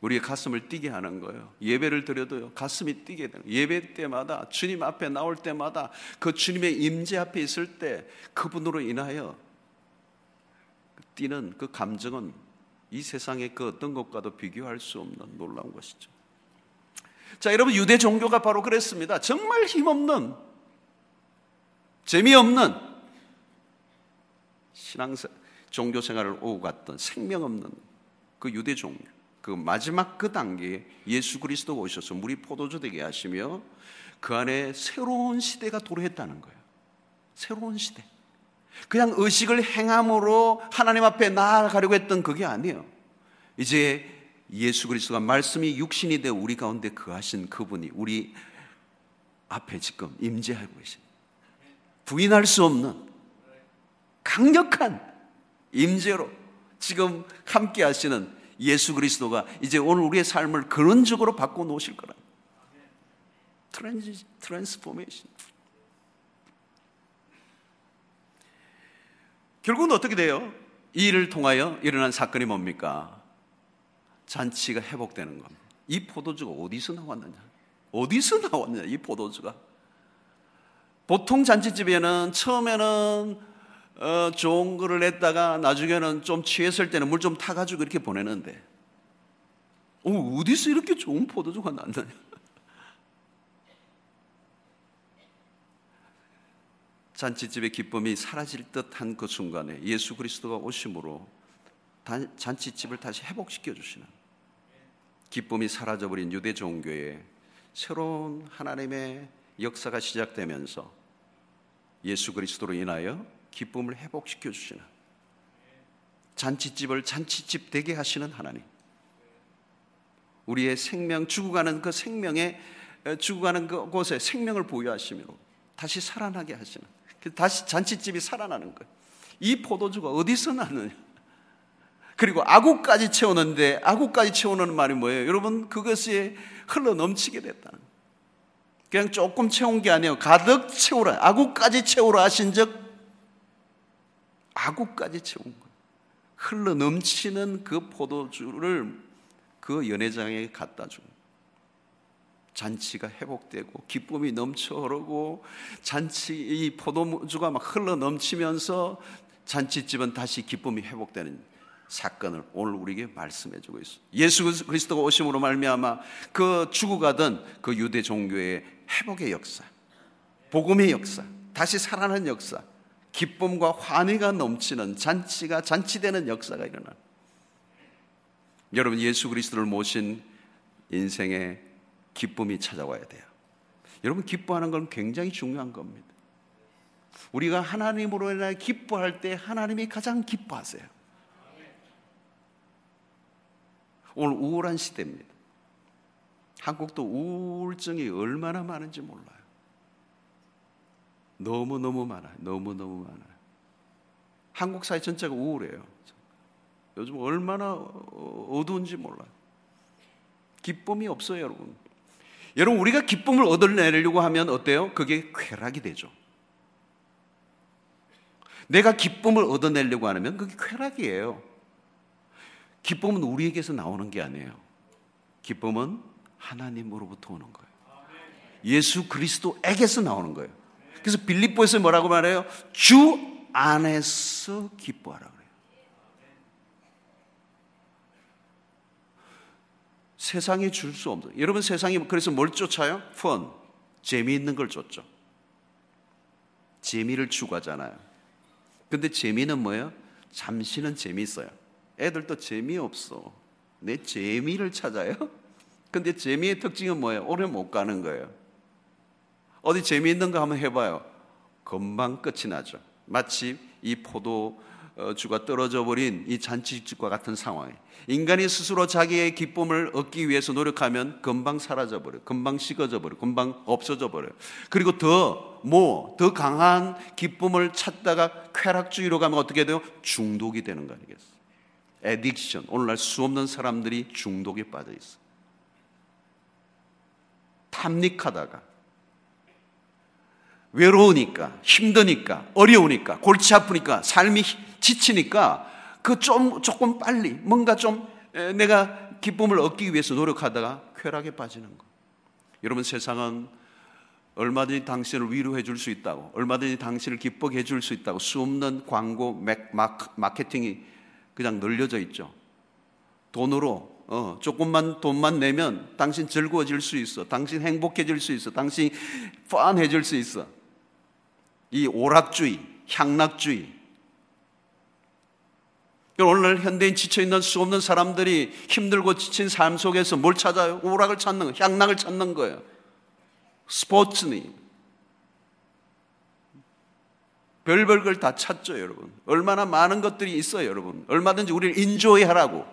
우리의 가슴을 뛰게 하는 거예요. 예배를 드려도요, 가슴이 뛰게 되는 예배 때마다 주님 앞에 나올 때마다 그 주님의 임재 앞에 있을 때 그분으로 인하여 뛰는 그 감정은 이 세상의 그 어떤 것과도 비교할 수 없는 놀라운 것이죠. 자, 여러분, 유대 종교가 바로 그랬습니다. 정말 힘없는, 재미없는 신앙, 종교 생활을 오고 갔던 생명 없는 그 유대 종교. 그 마지막 그 단계에 예수 그리스도가 오셔서 물이 포도주 되게 하시며 그 안에 새로운 시대가 도래했다는 거예요. 새로운 시대. 그냥 의식을 행함으로 하나님 앞에 나아가려고 했던 그게 아니에요. 이제 예수 그리스도가 말씀이 육신이 되어 우리 가운데 거하신 그분이 우리 앞에 지금 임재하고 계신 부인할 수 없는 강력한 임재로 지금 함께 하시는 예수 그리스도가 이제 오늘 우리의 삶을 근원적으로 바꿔 놓으실 거라. trans, transformation. 결국은 어떻게 돼요? 이 일을 통하여 일어난 사건이 뭡니까? 잔치가 회복되는 겁니다. 이 포도주가 어디서 나왔느냐? 어디서 나왔느냐? 이 포도주가. 보통 잔치집에는 처음에는 어, 좋은 거를 냈다가 나중에는 좀 취했을 때는 물 좀 타가지고 이렇게 보내는데, 어, 어디서 이렇게 좋은 포도주가 났느냐? 잔치집의 기쁨이 사라질 듯한 그 순간에 예수 그리스도가 오심으로 잔치집을 다시 회복시켜 주시는 기쁨이 사라져버린 유대 종교에 새로운 하나님의 역사가 시작되면서 예수 그리스도로 인하여 기쁨을 회복시켜 주시는 잔치집을 잔치집 되게 하시는 하나님. 우리의 생명 죽어가는 그 생명에 죽어가는 그곳에 생명을 보유하시며 다시 살아나게 하시는 다시 잔치집이 살아나는 거예요. 이 포도주가 어디서 나느냐? 그리고 아구까지 채우는데 아구까지 채우는 말이 뭐예요? 여러분 그것이 흘러 넘치게 됐다는 거예요. 그냥 조금 채운 게 아니에요. 가득 채우라. 아구까지 채우라 하신 적 아구까지 채운 거예요. 흘러 넘치는 그 포도주를 그 연회장에 갖다 준 거예요. 잔치가 회복되고 기쁨이 넘쳐 흐르고 잔치 이 포도주가 막 흘러 넘치면서 잔치집은 다시 기쁨이 회복되는 사건을 오늘 우리에게 말씀해 주고 있어. 예수 그리스도가 오심으로 말미암아 그 죽어가던 그 유대 종교의 회복의 역사, 복음의 역사, 다시 살아나는 역사, 기쁨과 환희가 넘치는 잔치가 잔치되는 역사가 일어나. 여러분 예수 그리스도를 모신 인생의 기쁨이 찾아와야 돼요. 여러분 기뻐하는 건 굉장히 중요한 겁니다. 우리가 하나님으로 인하 기뻐할 때 하나님이 가장 기뻐하세요. 오늘 우울한 시대입니다. 한국도 우울증이 얼마나 많은지 몰라요. 너무너무 많아요. 너무너무 많아요. 한국 사회 전체가 우울해요. 요즘 얼마나 어두운지 몰라요. 기쁨이 없어요, 여러분. 여러분 우리가 기쁨을 얻어내려고 하면 어때요? 그게 쾌락이 되죠. 내가 기쁨을 얻어내려고 하면 그게 쾌락이에요. 기쁨은 우리에게서 나오는 게 아니에요. 기쁨은 하나님으로부터 오는 거예요. 예수 그리스도에게서 나오는 거예요. 그래서 빌립보에서 뭐라고 말해요? 주 안에서 기뻐하라 그래요. 세상에 줄수 없는. 여러분 세상이 그래서 뭘 쫓아요? 펀. 재미있는 걸 쫓죠. 재미를 추구하잖아요. 근데 재미는 뭐예요? 잠시는 재미있어요. 애들도 재미없어. 내 재미를 찾아요? *laughs* 근데 재미의 특징은 뭐예요? 오래 못 가는 거예요. 어디 재미있는 거 한번 해봐요. 금방 끝이 나죠. 마치 이 포도 주가 떨어져 버린 이 잔치집과 같은 상황에 인간이 스스로 자기의 기쁨을 얻기 위해서 노력하면 금방 사라져 버려, 금방 식어져 버려, 금방 없어져 버려. 그리고 더 뭐, 더 강한 기쁨을 찾다가 쾌락주의로 가면 어떻게 돼요? 중독이 되는 거 아니겠어요? 에딕션. 오늘날 수 없는 사람들이 중독에 빠져 있어. 탐닉하다가 외로우니까 힘드니까 어려우니까 골치 아프니까 삶이 지치니까 그 좀 조금 빨리 뭔가 좀 내가 기쁨을 얻기 위해서 노력하다가 쾌락에 빠지는 거. 여러분 세상은 얼마든지 당신을 위로해 줄 수 있다고 얼마든지 당신을 기쁘게 해줄 수 있다고 수 없는 광고 마케팅이 그냥 늘려져 있죠. 돈으로 어, 조금만 돈만 내면 당신 즐거워질 수 있어. 당신 행복해질 수 있어. 당신 펀해질 수 있어. 이 오락주의, 향락주의. 오늘날 현대인 지쳐있는 수 없는 사람들이 힘들고 지친 삶 속에서 뭘 찾아요? 오락을 찾는 거예요. 향락을 찾는 거예요. 스포츠니. 별별 걸 다 찾죠, 여러분. 얼마나 많은 것들이 있어요, 여러분. 얼마든지 우리를 인조이 하라고.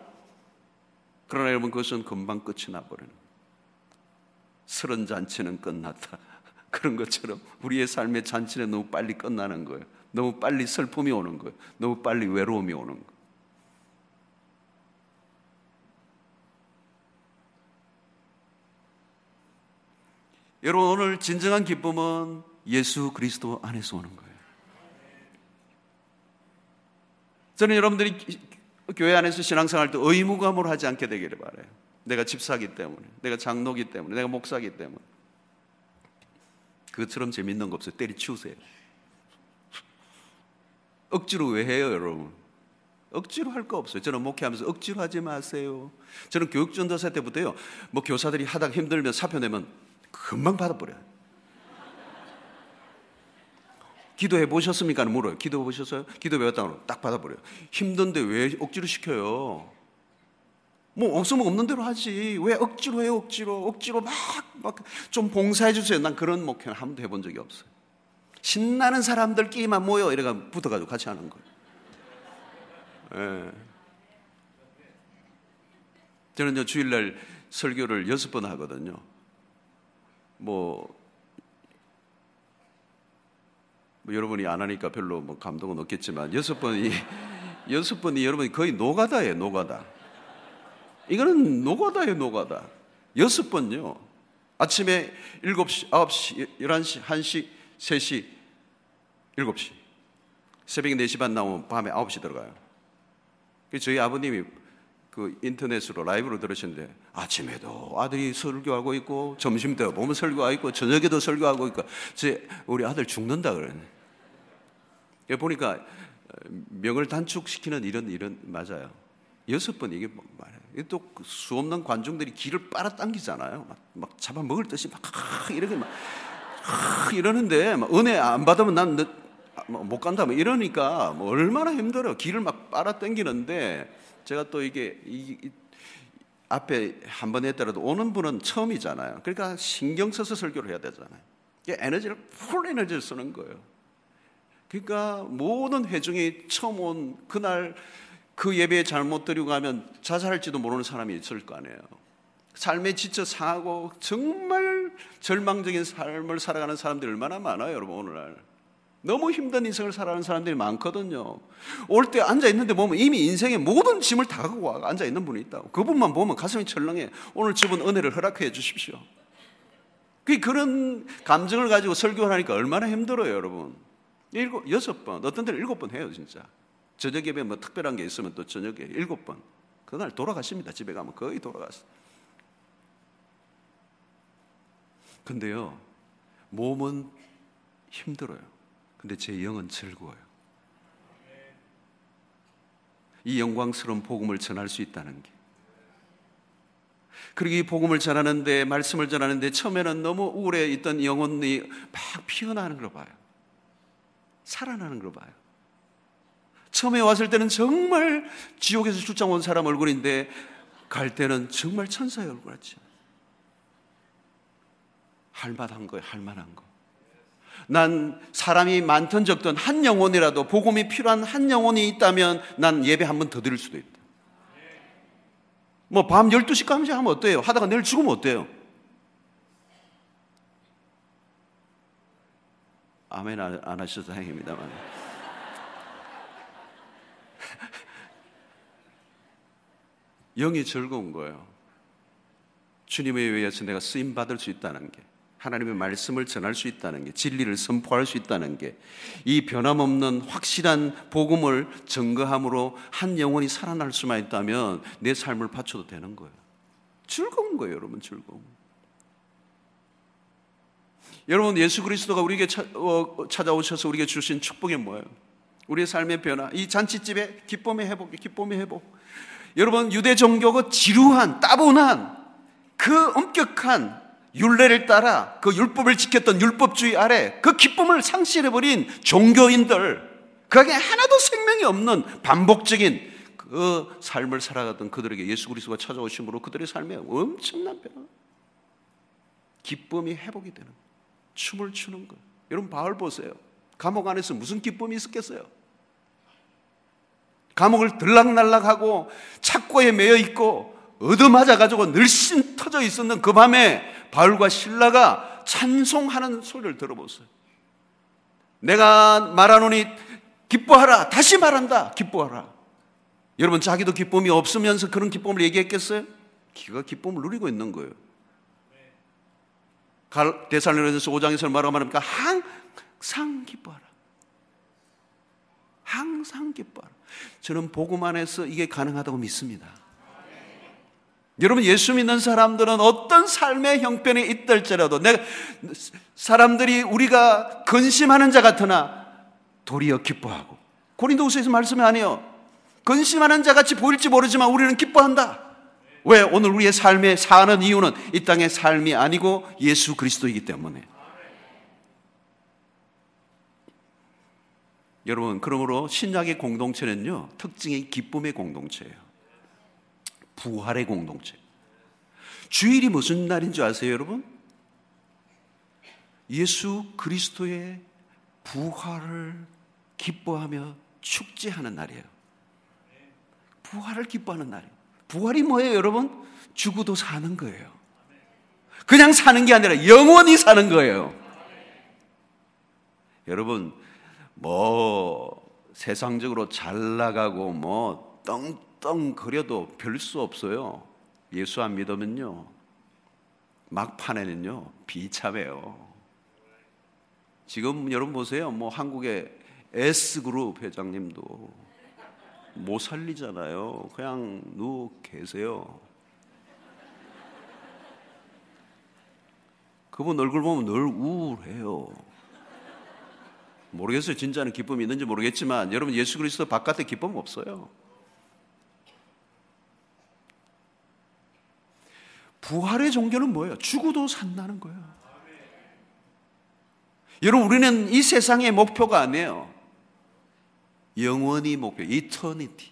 그러나 여러분, 그것은 금방 끝이 나버리는. 서른 잔치는 끝났다. *laughs* 그런 것처럼 우리의 삶의 잔치는 너무 빨리 끝나는 거예요. 너무 빨리 슬픔이 오는 거예요. 너무 빨리 외로움이 오는 거예요. 여러분 오늘 진정한 기쁨은 예수 그리스도 안에서 오는 거예요. 저는 여러분들이 교회 안에서 신앙생활 때 의무감으로 하지 않게 되기를 바래요. 내가 집사기 때문에, 내가 장로기 때문에, 내가 목사기 때문에. 그것처럼 재밌는 거 없어요. 때리치우세요. 억지로 왜 해요, 여러분? 억지로 할 거 없어요. 저는 목회하면서 억지로 하지 마세요. 저는 교육전도사 때부터요, 뭐 교사들이 하다가 힘들면 사표 내면 금방 받아버려요. 기도해 보셨습니까? 물어요. 기도해 보셨어요? 기도 배웠다고 딱 받아버려요. 힘든데 왜 억지로 시켜요? 뭐 없으면 없는 대로 하지. 왜 억지로 해요, 억지로. 억지로 막, 막 좀 봉사해 주세요. 난 그런 목회는 한 번도 해본 적이 없어요. 신나는 사람들끼리만 모여. 이래가 붙어가지고 같이 하는 거예요. 예. 저는 저 주일날 설교를 여섯 번 하거든요. 뭐, 뭐 여러분이 안 하니까 별로 뭐 감동은 없겠지만 여섯 번이 *laughs* 여섯 번이 여러분이 거의 노가다예요, 노가다. 이거는 노가다예요, 노가다. 여섯 번요. 아침에 7시, 9시, 11시, 1시, 3시, 7시. 새벽에 4시 반 나오면 밤에 9시 들어가요. 저희 아버님이 그 인터넷으로 라이브로 들으시는데 아침에도 아들이 설교하고 있고 점심 때 보면 설교하고 있고 저녁에도 설교하고 있고 제 우리 아들 죽는다 그러네. 보니까 명을 단축시키는 이런 이런 맞아요. 여섯 번 이게 말해요. 또수 없는 관중들이 길을 빨아당기잖아요. 막, 막 잡아먹을 듯이 막 이렇게 막 이러는데 막 은혜 안 받으면 난못 아, 뭐 간다 뭐 이러니까 뭐 얼마나 힘들어. 길을 막 빨아당기는데 제가 또 이게 이, 이, 앞에 한 번 했더라도 오는 분은 처음이잖아요. 그러니까 신경 써서 설교를 해야 되잖아요. 에너지를 풀 에너지를 쓰는 거예요. 그러니까 모든 회중이 처음 온 그날 그 예배에 잘못 드리고 가면 자살할지도 모르는 사람이 있을 거 아니에요. 삶에 지쳐 상하고 정말 절망적인 삶을 살아가는 사람들이 얼마나 많아요, 여러분, 오늘날. 너무 힘든 인생을 살아가는 사람들이 많거든요. 올 때 앉아 있는데 보면 이미 인생의 모든 짐을 다 갖고 와 앉아 있는 분이 있다고. 그분만 보면 가슴이 철렁해. 오늘 저분 은혜를 허락해 주십시오. 그 그런 감정을 가지고 설교를 하니까 얼마나 힘들어요, 여러분. 일곱, 여섯 번, 어떤 데는 일곱 번 해요, 진짜. 저녁 예배 뭐 특별한 게 있으면 또 저녁에 일곱 번. 그날 돌아가십니다. 집에 가면 거의 돌아갔어요. 근데요, 몸은 힘들어요. 근데 제 영은 즐거워요. 이 영광스러운 복음을 전할 수 있다는 게. 그리고 이 복음을 전하는데, 말씀을 전하는데, 처음에는 너무 우울해 있던 영혼이 막 피어나는 걸 봐요. 살아나는 걸 봐요. 처음에 왔을 때는 정말 지옥에서 출장 온 사람 얼굴인데, 갈 때는 정말 천사의 얼굴 같지. 할만한 거예요, 할만한 거. 난 사람이 많던 적던 한 영혼이라도 복음이 필요한 한 영혼이 있다면 난 예배 한 번 더 드릴 수도 있다. 뭐 밤 12시까지 하면 어때요? 하다가 내일 죽으면 어때요? 아멘 안 하셔서 다행입니다만. *laughs* 영이 즐거운 거예요. 주님에 의해서 내가 쓰임 받을 수 있다는 게. 하나님의 말씀을 전할 수 있다는 게, 진리를 선포할 수 있다는 게, 이 변함없는 확실한 복음을 증거함으로 한 영혼이 살아날 수만 있다면 내 삶을 바쳐도 되는 거예요. 즐거운 거예요, 여러분, 즐거움. 여러분, 예수 그리스도가 우리에게 어, 찾아오셔서 우리에게 주신 축복이 뭐예요? 우리의 삶의 변화, 이 잔치집의 기쁨의 회복, 기쁨의 회복. 여러분, 유대 종교가 지루한, 따분한, 그 엄격한 율례를 따라 그 율법을 지켰던 율법주의 아래 그 기쁨을 상실해버린 종교인들, 그에게 하나도 생명이 없는 반복적인 그 삶을 살아가던 그들에게 예수 그리스도가 찾아오심으로 그들의 삶에 엄청난 변화, 기쁨이 회복이 되는, 춤을 추는 것. 여러분 바울 보세요. 감옥 안에서 무슨 기쁨이 있었겠어요? 감옥을 들락날락하고 착고에 매여 있고 얻어맞아 가지고 늘씬 터져 있었는 그 밤에 바울과 신라가 찬송하는 소리를 들어보세요. 내가 말하노니 기뻐하라. 다시 말한다. 기뻐하라. 여러분 자기도 기쁨이 없으면서 그런 기쁨을 얘기했겠어요? 기가 기쁨을 누리고 있는 거예요. 대살로니서 5장에서 뭐라고 말합니까? 항상 기뻐하라. 항상 기뻐하라. 저는 복음 안에서 이게 가능하다고 믿습니다. 여러분 예수 믿는 사람들은 어떤 삶의 형편이 있을지라도 내가 사람들이 우리가 근심하는 자 같으나 도리어 기뻐하고 고린도후서에서 말씀이 아니에요. 근심하는 자 같이 보일지 모르지만 우리는 기뻐한다. 왜 오늘 우리의 삶에 사는 이유는 이 땅의 삶이 아니고 예수 그리스도이기 때문에. 여러분 그러므로 신약의 공동체는요 특징이 기쁨의 공동체예요. 부활의 공동체. 주일이 무슨 날인 줄 아세요, 여러분? 예수 그리스도의 부활을 기뻐하며 축제하는 날이에요. 부활을 기뻐하는 날이에요. 부활이 뭐예요, 여러분? 죽어도 사는 거예요. 그냥 사는 게 아니라 영원히 사는 거예요. 여러분, 뭐, 세상적으로 잘 나가고 뭐, 떵 떵거려도 별 수 없어요. 예수 안 믿으면요. 막판에는요. 비참해요. 지금 여러분 보세요. 뭐 한국의 S그룹 회장님도 못 살리잖아요. 그냥 누워 계세요. 그분 얼굴 보면 늘 우울해요. 모르겠어요. 진짜는 기쁨이 있는지 모르겠지만 여러분 예수 그리스도 바깥에 기쁨 없어요. 부활의 종교는 뭐예요? 죽어도 산다는 거예요. 여러분, 우리는 이 세상의 목표가 아니에요. 영원히 목표, 이터니티.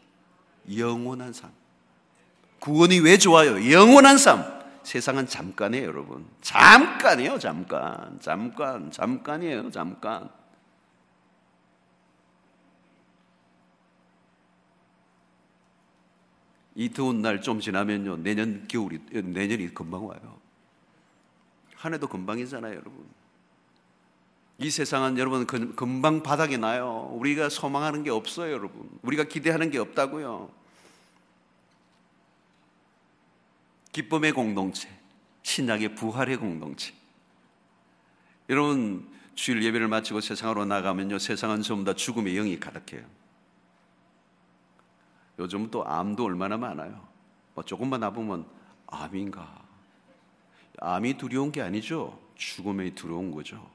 영원한 삶. 구원이 왜 좋아요? 영원한 삶. 세상은 잠깐이에요, 여러분. 잠깐이에요, 잠깐. 잠깐, 잠깐이에요, 잠깐. 이 더운 날 좀 지나면요 내년 겨울이 내년이 금방 와요. 한 해도 금방이잖아요, 여러분. 이 세상은 여러분 금방 바닥이 나요. 우리가 소망하는 게 없어요, 여러분. 우리가 기대하는 게 없다고요. 기쁨의 공동체, 신약의 부활의 공동체. 여러분 주일 예배를 마치고 세상으로 나가면요 세상은 전부 다 죽음의 영이 가득해요. 요즘 또 암도 얼마나 많아요. 뭐 조금만 아프면 암인가? 암이 두려운 게 아니죠. 죽음이 두려운 거죠.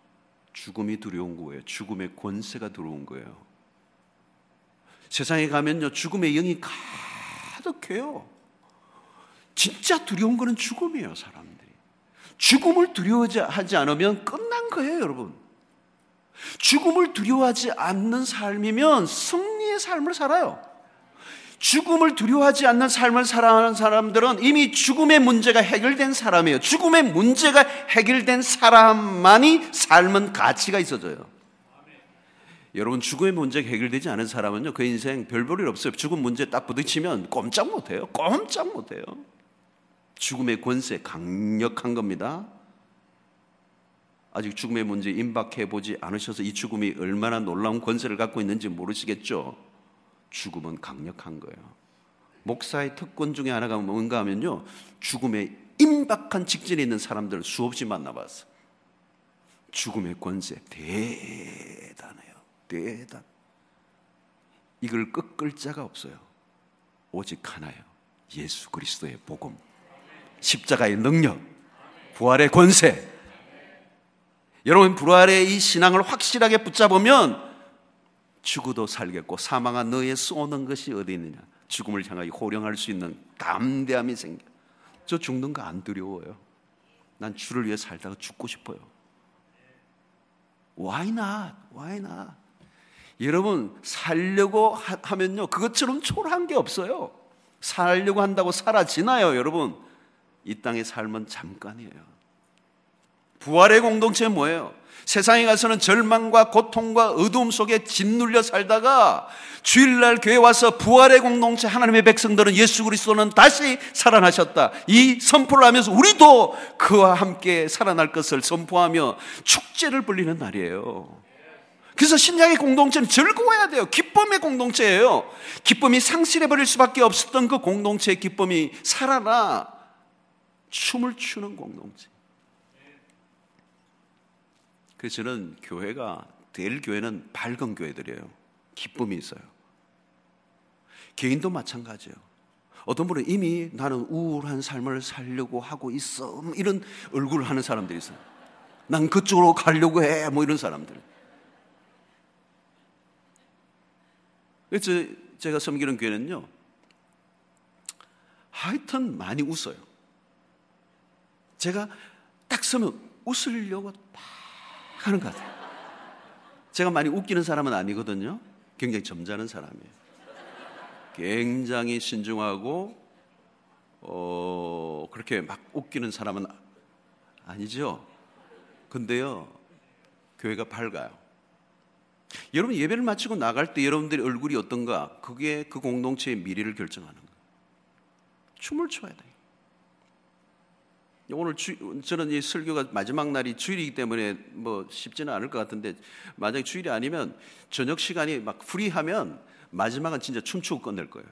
죽음이 두려운 거예요. 죽음의 권세가 들어온 거예요. 세상에 가면요 죽음의 영이 가득해요. 진짜 두려운 거는 죽음이에요, 사람들이. 죽음을 두려워하지 않으면 끝난 거예요, 여러분. 죽음을 두려워하지 않는 삶이면 승리의 삶을 살아요. 죽음을 두려워하지 않는 삶을 살아가는 사람들은 이미 죽음의 문제가 해결된 사람이에요. 죽음의 문제가 해결된 사람만이 삶은 가치가 있어져요. 여러분 죽음의 문제가 해결되지 않은 사람은요 그 인생 별볼일 없어요. 죽음 문제 딱 부딪히면 꼼짝 못해요. 꼼짝 못해요. 죽음의 권세 강력한 겁니다. 아직 죽음의 문제 임박해 보지 않으셔서 이 죽음이 얼마나 놀라운 권세를 갖고 있는지 모르시겠죠. 죽음은 강력한 거예요. 목사의 특권 중에 하나가 뭔가 하면요. 죽음의 임박한 직전에 있는 사람들을 수없이 만나봤어. 죽음의 권세 대단해요. 대단. 이걸 꺾을 자가 없어요. 오직 하나요. 예수 그리스도의 복음. 십자가의 능력. 부활의 권세. 여러분 부활의 이 신앙을 확실하게 붙잡으면 죽어도 살겠고 사망한 너의 쏘는 것이 어디 있느냐? 죽음을 향하여 호령할 수 있는 담대함이 생겨. 저 죽는 거 안 두려워요. 난 주를 위해 살다가 죽고 싶어요. Why not? Why not? 여러분 살려고 하면요 그것처럼 초라한 게 없어요. 살려고 한다고 사라지나요 여러분? 이 땅의 삶은 잠깐이에요. 부활의 공동체 뭐예요? 세상에 가서는 절망과 고통과 어두움 속에 짓눌려 살다가 주일날 교회 와서 부활의 공동체 하나님의 백성들은 예수 그리스도는 다시 살아나셨다. 이 선포를 하면서 우리도 그와 함께 살아날 것을 선포하며 축제를 벌리는 날이에요. 그래서 신약의 공동체는 즐거워야 돼요. 기쁨의 공동체예요. 기쁨이 상실해 버릴 수밖에 없었던 그 공동체의 기쁨이 살아나 춤을 추는 공동체. 그래서 저는 교회가 될 교회는 밝은 교회들이에요. 기쁨이 있어요. 개인도 마찬가지예요. 어떤 분은 이미 나는 우울한 삶을 살려고 하고 있어. 뭐 이런 얼굴을 하는 사람들이 있어요. 난 그쪽으로 가려고 해. 뭐 이런 사람들. 그래서 제가 섬기는 교회는요. 하여튼 많이 웃어요. 제가 딱 서면 웃으려고 딱 하는 것 같아요. 제가 많이 웃기는 사람은 아니거든요. 굉장히 점잖은 사람이에요. 굉장히 신중하고 어, 그렇게 막 웃기는 사람은 아니죠. 근데요, 교회가 밝아요. 여러분 예배를 마치고 나갈 때 여러분들의 얼굴이 어떤가? 그게 그 공동체의 미래를 결정하는 거예요. 춤을 춰야 돼요. 오늘 주, 저는 이 설교가 마지막 날이 주일이기 때문에 뭐 쉽지는 않을 것 같은데 만약에 주일이 아니면 저녁 시간이 막 프리하면 마지막은 진짜 춤추고 끝낼 거예요.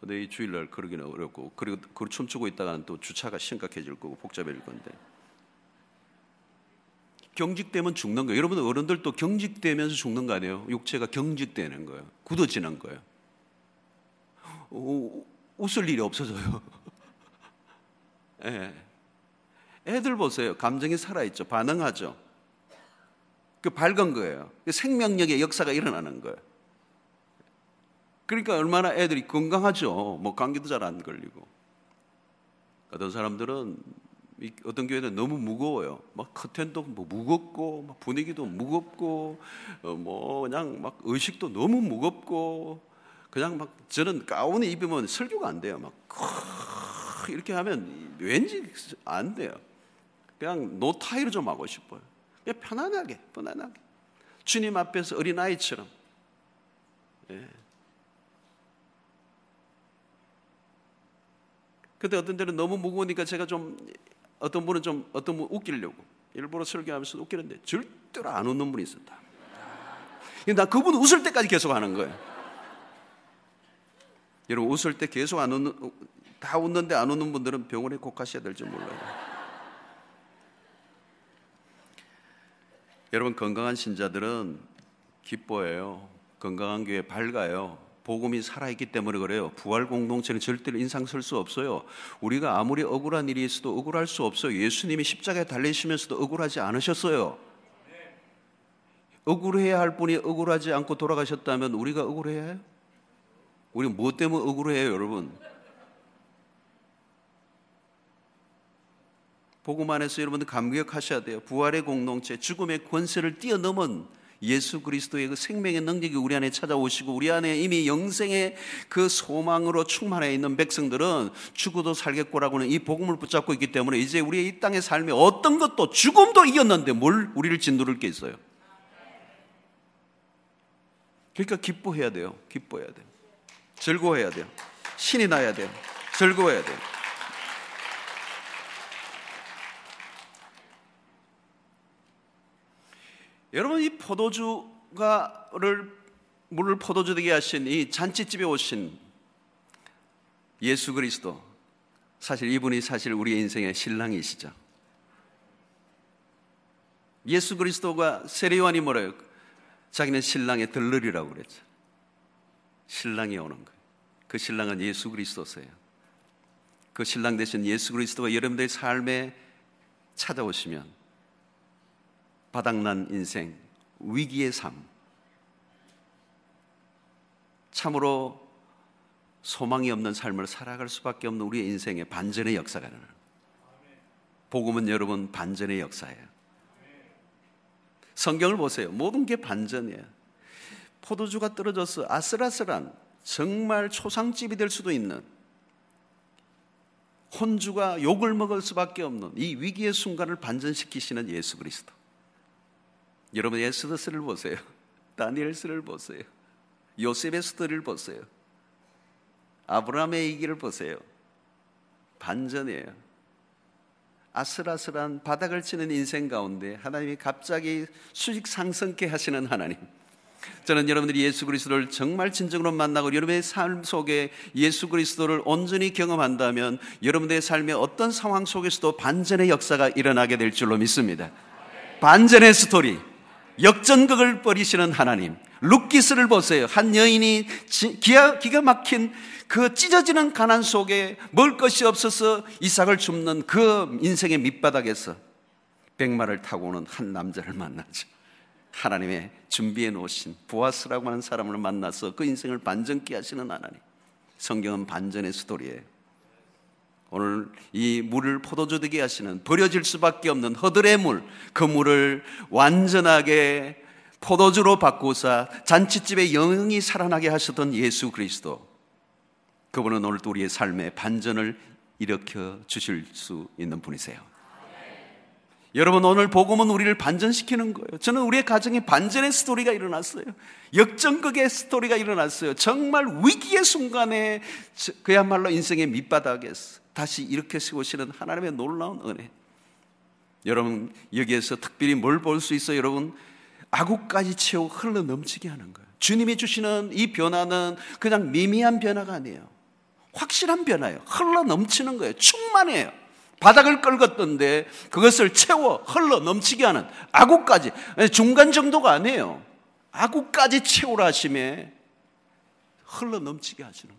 근데 이 주일날 그러기는 어렵고 그리고 그 춤추고 있다가는 또 주차가 심각해질 거고 복잡해질 건데 경직되면 죽는 거예요. 여러분 어른들도 경직되면서 죽는 거 아니에요? 육체가 경직되는 거예요. 굳어지는 거예요. 오, 웃을 일이 없어져요. 예. 애들 보세요. 감정이 살아있죠. 반응하죠. 그 밝은 거예요. 그 생명력의 역사가 일어나는 거예요. 그러니까 얼마나 애들이 건강하죠. 뭐 감기도 잘 안 걸리고. 어떤 사람들은 어떤 교회는 너무 무거워요. 막 커튼도 뭐 무겁고, 막 분위기도 무겁고, 어, 뭐 그냥 막 의식도 너무 무겁고, 그냥 막 저는 가운에 입으면 설교가 안 돼요. 막 이렇게 하면 왠지 안 돼요. 그냥 노타이로 좀 하고 싶어요. 그냥 편안하게, 편안하게. 주님 앞에서 어린아이처럼. 예. 근데 어떤 때는 너무 무거우니까 제가 좀 어떤 분은 좀 어떤 분 웃기려고 일부러 설교하면서 웃기는데 절대로 안 웃는 분이 있었다. 나 그분 웃을 때까지 계속 하는 거예요. 여러분 웃을 때 계속 안 웃는 다 웃는데 안 웃는 분들은 병원에 꼭 가셔야 될지 몰라요. 여러분 건강한 신자들은 기뻐해요. 건강한 교회 밝아요. 복음이 살아있기 때문에 그래요. 부활 공동체는 절대로 인상 쓸 수 없어요. 우리가 아무리 억울한 일이 있어도 억울할 수 없어요. 예수님이 십자가에 달리시면서도 억울하지 않으셨어요. 억울해야 할 분이 억울하지 않고 돌아가셨다면 우리가 억울해야 해요? 우리 뭐 때문에 억울해요, 여러분? 복음 안에서 여러분들 감격하셔야 돼요. 부활의 공동체, 죽음의 권세를 뛰어넘은 예수 그리스도의 그 생명의 능력이 우리 안에 찾아오시고 우리 안에 이미 영생의 그 소망으로 충만해 있는 백성들은 죽어도 살겠고라고는 이 복음을 붙잡고 있기 때문에 이제 우리의 이 땅의 삶에 어떤 것도 죽음도 이겼는데 뭘 우리를 진두를 게 있어요. 그러니까 기뻐해야 돼요. 기뻐해야 돼요. 즐거워해야 돼요. 신이 나야 돼요. 즐거워해야 돼요. 여러분 이 포도주가를 물을 포도주 되게 하신 이 잔치집에 오신 예수 그리스도 사실 이분이 사실 우리 인생의 신랑이시죠. 예수 그리스도가 세례요한이 뭐래요? 자기는 신랑의 들러리라고 그랬죠. 신랑이 오는 거예요. 그 신랑은 예수 그리스도세요. 그 신랑 대신 예수 그리스도가 여러분들의 삶에 찾아오시면 바닥난 인생, 위기의 삶, 참으로 소망이 없는 삶을 살아갈 수밖에 없는 우리의 인생의 반전의 역사가 일어나는 복음은 여러분 반전의 역사예요. 성경을 보세요. 모든 게 반전이에요. 포도주가 떨어져서 아슬아슬한 정말 초상집이 될 수도 있는 혼주가 욕을 먹을 수밖에 없는 이 위기의 순간을 반전시키시는 예수 그리스도. 여러분 에스더스를 보세요. *laughs* 다니엘스를 보세요. 요셉의 스토리를 보세요. 아브라함의 얘기를 보세요. 반전이에요. 아슬아슬한 바닥을 치는 인생 가운데 하나님이 갑자기 수직 상승케 하시는 하나님. 저는 여러분들이 예수 그리스도를 정말 진정으로 만나고 여러분의 삶 속에 예수 그리스도를 온전히 경험한다면 여러분들의 삶의 어떤 상황 속에서도 반전의 역사가 일어나게 될 줄로 믿습니다. 반전의 스토리. 역전극을 벌이시는 하나님. 룻기서를 보세요. 한 여인이 기가, 막힌 그 찢어지는 가난 속에 먹을 것이 없어서 이삭을 줍는 그 인생의 밑바닥에서 백마를 타고 오는 한 남자를 만나죠. 하나님의 준비해 놓으신 보아스라고 하는 사람을 만나서 그 인생을 반전케 하시는 하나님. 성경은 반전의 스토리예요. 오늘 이 물을 포도주 되게 하시는 버려질 수밖에 없는 허들의 물, 그 물을 완전하게 포도주로 바꾸사 잔치집에 영이 살아나게 하셨던 예수 그리스도. 그분은 오늘 또 우리의 삶에 반전을 일으켜 주실 수 있는 분이세요. 여러분 오늘 복음은 우리를 반전시키는 거예요. 저는 우리의 가정에 반전의 스토리가 일어났어요. 역전극의 스토리가 일어났어요. 정말 위기의 순간에 그야말로 인생의 밑바닥에서 다시 이렇게 세우시는 하나님의 놀라운 은혜. 여러분 여기에서 특별히 뭘 볼 수 있어요, 여러분? 아구까지 채워 흘러 넘치게 하는 거예요. 주님이 주시는 이 변화는 그냥 미미한 변화가 아니에요. 확실한 변화예요. 흘러 넘치는 거예요. 충만해요. 바닥을 끌었던데 그것을 채워 흘러 넘치게 하는 아구까지 중간 정도가 아니에요. 아구까지 채우라 하심에 흘러 넘치게 하시는.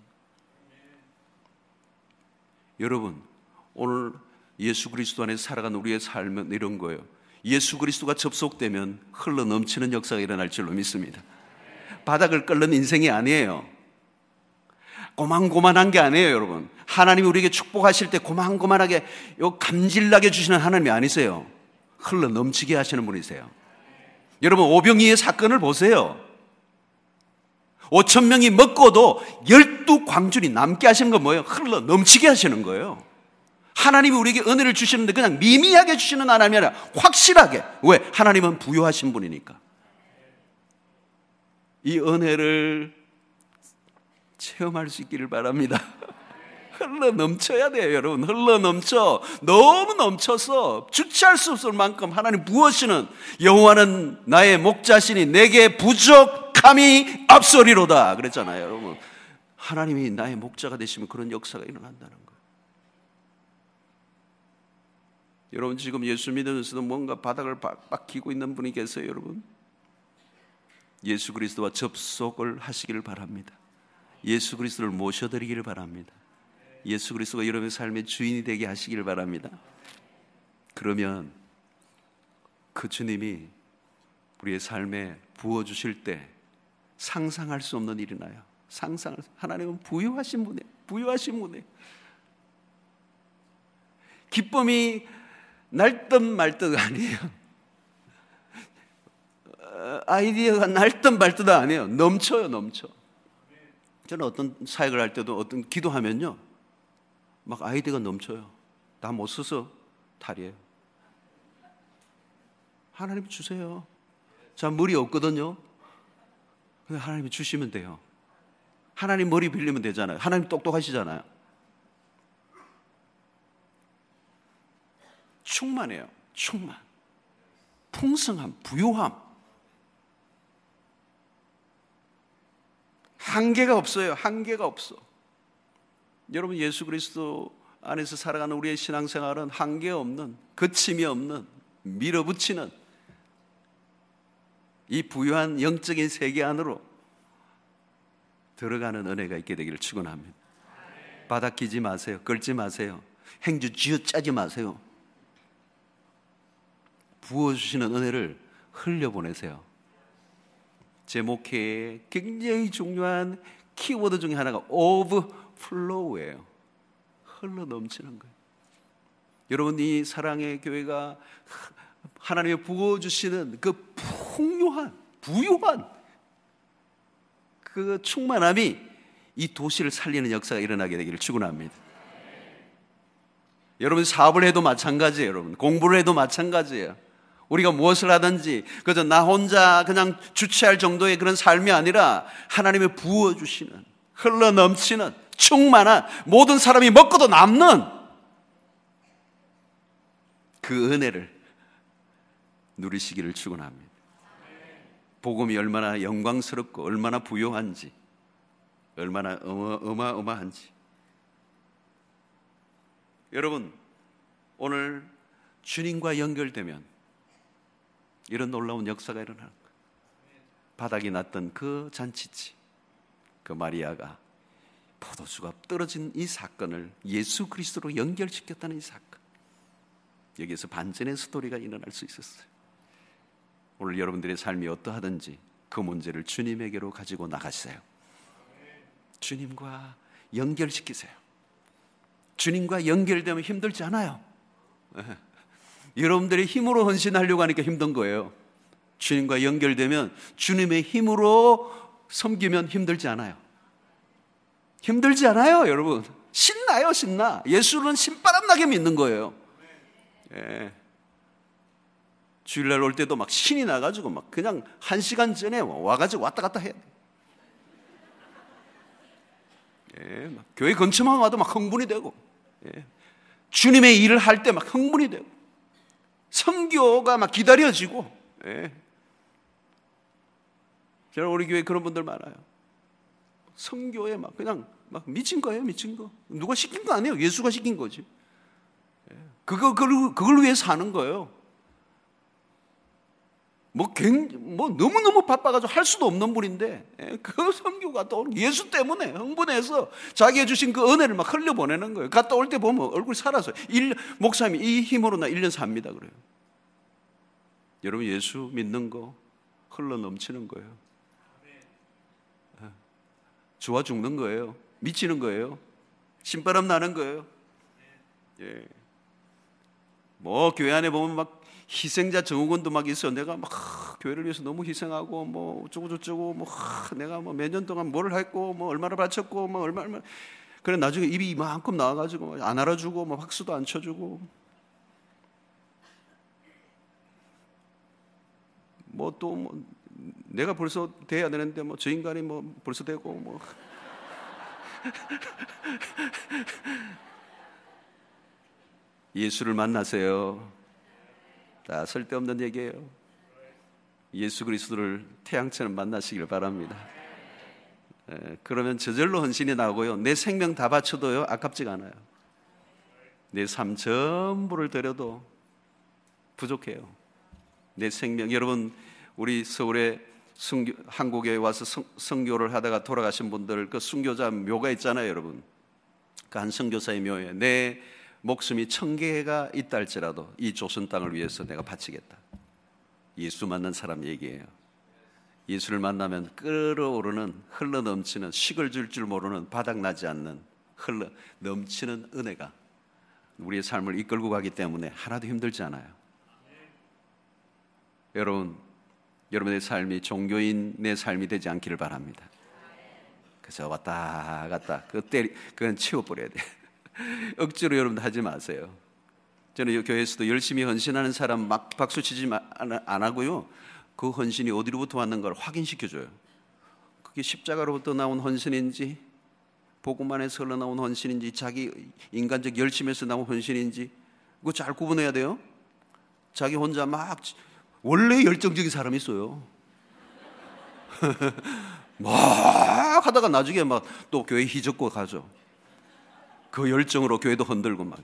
여러분, 오늘 예수 그리스도 안에 살아가는 우리의 삶은 이런 거예요. 예수 그리스도가 접속되면 흘러 넘치는 역사가 일어날 줄로 믿습니다. 바닥을 끓는 인생이 아니에요. 고만고만한 게 아니에요, 여러분. 하나님이 우리에게 축복하실 때 고만고만하게 요 감질나게 주시는 하나님이 아니세요. 흘러 넘치게 하시는 분이세요. 여러분, 오병이의 사건을 보세요. 5천 명이 먹고도 열두 광줄이 남게 하시는 건 뭐예요? 흘러 넘치게 하시는 거예요. 하나님이 우리에게 은혜를 주시는데 그냥 미미하게 주시는 하나님이 아니라 확실하게. 왜? 하나님은 부유하신 분이니까. 이 은혜를 체험할 수 있기를 바랍니다. 흘러 넘쳐야 돼요, 여러분. 흘러 넘쳐. 너무 넘쳐서 주체할 수 없을 만큼 하나님 부어시는 여호와는 나의 목자신이 내게 부족함이 없으리로다. 그랬잖아요, 여러분. 하나님이 나의 목자가 되시면 그런 역사가 일어난다는 거예요. 여러분 지금 예수 믿으면서도 뭔가 바닥을 빡빡 기고 있는 분이 계세요, 여러분. 예수 그리스도와 접속을 하시기를 바랍니다. 예수 그리스도를 모셔드리기를 바랍니다. 예수 그리스도가 여러분의 삶의 주인이 되게 하시기를 바랍니다. 그러면 그 주님이 우리의 삶에 부어 주실 때 상상할 수 없는 일이 나요. 상상을 하나님은 부유하신 분이에요. 부유하신 분이에요. 기쁨이 날듯 말듯 아니에요. 어, 아이디어가 날듯 말듯 아니에요. 넘쳐요, 넘쳐. 저는 어떤 사역을 할 때도 어떤 기도하면요. 막 아이디어가 넘쳐요. 다못 써서 탈이에요. 하나님 주세요. 자, 머리 없거든요. 근데 하나님이 주시면 돼요. 하나님 머리 빌리면 되잖아요. 하나님 똑똑하시잖아요. 충만해요. 충만. 풍성함, 부요함. 한계가 없어요. 한계가 없어. 여러분 예수 그리스도 안에서 살아가는 우리의 신앙생활은 한계 없는, 거침이 없는, 밀어붙이는 이 부유한 영적인 세계 안으로 들어가는 은혜가 있게 되기를 축원합니다. 바닥 끼지 마세요. 끌지 마세요. 행주 쥐어 짜지 마세요. 부어주시는 은혜를 흘려보내세요. 제 목회에 굉장히 중요한 키워드 중에 하나가 overflow예요. 흘러 넘치는 거예요. 여러분 이 사랑의 교회가 하나님의 부어 주시는 그 풍요한 부유한 그 충만함이 이 도시를 살리는 역사가 일어나게 되기를 축원합니다. 여러분 사업을 해도 마찬가지예요, 여러분. 공부를 해도 마찬가지예요. 우리가 무엇을 하든지 그저 나 혼자 그냥 주체할 정도의 그런 삶이 아니라 하나님의 부어 주시는 흘러 넘치는 충만한 모든 사람이 먹고도 남는 그 은혜를 누리시기를 축원합니다. 복음이 얼마나 영광스럽고 얼마나 부요한지 얼마나 어마어마한지 여러분 오늘 주님과 연결되면 이런 놀라운 역사가 일어나는 거예요. 바닥이 났던 그 잔치지 그 마리아가 포도주가 떨어진 이 사건을 예수 그리스도로 연결시켰다는 이 사건 여기에서 반전의 스토리가 일어날 수 있었어요. 오늘 여러분들의 삶이 어떠하든지 그 문제를 주님에게로 가지고 나가세요. 주님과 연결시키세요. 주님과 연결되면 힘들지 않아요. 예. *laughs* 여러분들의 힘으로 헌신하려고 하니까 힘든 거예요. 주님과 연결되면 주님의 힘으로 섬기면 힘들지 않아요. 힘들지 않아요, 여러분. 신나요, 신나. 예수는 신바람 나게 믿는 거예요. 예. 주일날 올 때도 막 신이 나가지고 막 그냥 한 시간 전에 와가지고 왔다 갔다 해야 돼. 예, 막 교회 근처만 와도 막 흥분이 되고, 예. 주님의 일을 할 때 막 흥분이 되고, 성교가 막 기다려지고, 예. 저는 우리 교회 그런 분들 많아요. 성교에 막 그냥 막 미친 거예요, 미친 거. 누가 시킨 거 아니에요. 예수가 시킨 거지. 예. 그거, 그걸, 그걸 위해 사는 거예요. 뭐, 뭐 너무너무 바빠가지고 할 수도 없는 분인데 예, 그 *laughs* 성교가 또 예수 때문에 흥분해서 자기가 주신 그 은혜를 막 흘려보내는 거예요. 갔다 올 때 보면 얼굴 살아서 일, 목사님이 이 힘으로 나 1년 삽니다 그래요. 여러분 예수 믿는 거 흘러 넘치는 거예요. 예. 좋아 죽는 거예요. 미치는 거예요. 신바람 나는 거예요. 예. 뭐 교회 안에 보면 막 희생자 증후군도 막 있어. 내가 막 교회를 위해서 너무 희생하고 뭐 어쩌고 저쩌고 뭐 내가 뭐 몇 년 동안 뭘 했고 뭐 얼마나 바쳤고 뭐 얼마 얼마 그래 나중에 입이 이만큼 나와가지고 안 알아주고 뭐 박수도 안 쳐주고 뭐 또뭐 뭐 내가 벌써 돼야 되는데 뭐 저 인간이 뭐 벌써 되고 뭐 *laughs* 예수를 만나세요. 다 쓸데없는 얘기예요. 예수 그리스도를 태양처럼 만나시길 바랍니다. 에, 그러면 저절로 헌신이 나오고요. 내 생명 다 바쳐도요 아깝지가 않아요. 내 삶 전부를 드려도 부족해요. 내 생명 여러분 우리 서울에 순교, 한국에 와서 성, 성교를 하다가 돌아가신 분들 그 순교자 묘가 있잖아요, 여러분. 그한 선교사의 묘에 내 목숨이 천 개가 있다 할지라도 이 조선 땅을 위해서 내가 바치겠다. 예수 만난 사람 얘기예요. 예수를 만나면 끓어오르는 흘러 넘치는 식을 줄줄 모르는 바닥 나지 않는 흘러 넘치는 은혜가 우리의 삶을 이끌고 가기 때문에 하나도 힘들지 않아요. 여러분, 여러분의 삶이 종교인의 삶이 되지 않기를 바랍니다. 그래서 왔다 갔다 그 때리 그건 치워버려야 돼. *laughs* 억지로 여러분 하지 마세요. 저는 교회에서도 열심히 헌신하는 사람 막 박수 치지 안 하고요. 그 헌신이 어디로부터 왔는가를 확인시켜 줘요. 그게 십자가로부터 나온 헌신인지 복음만에서 흘러나온 헌신인지 자기 인간적 열심에서 나온 헌신인지 그거 잘 구분해야 돼요. 자기 혼자 막 원래 열정적인 사람이 있어요. *laughs* 막 하다가 나중에 막 또 교회 휘젓고 가죠. 그 열정으로 교회도 흔들고 막.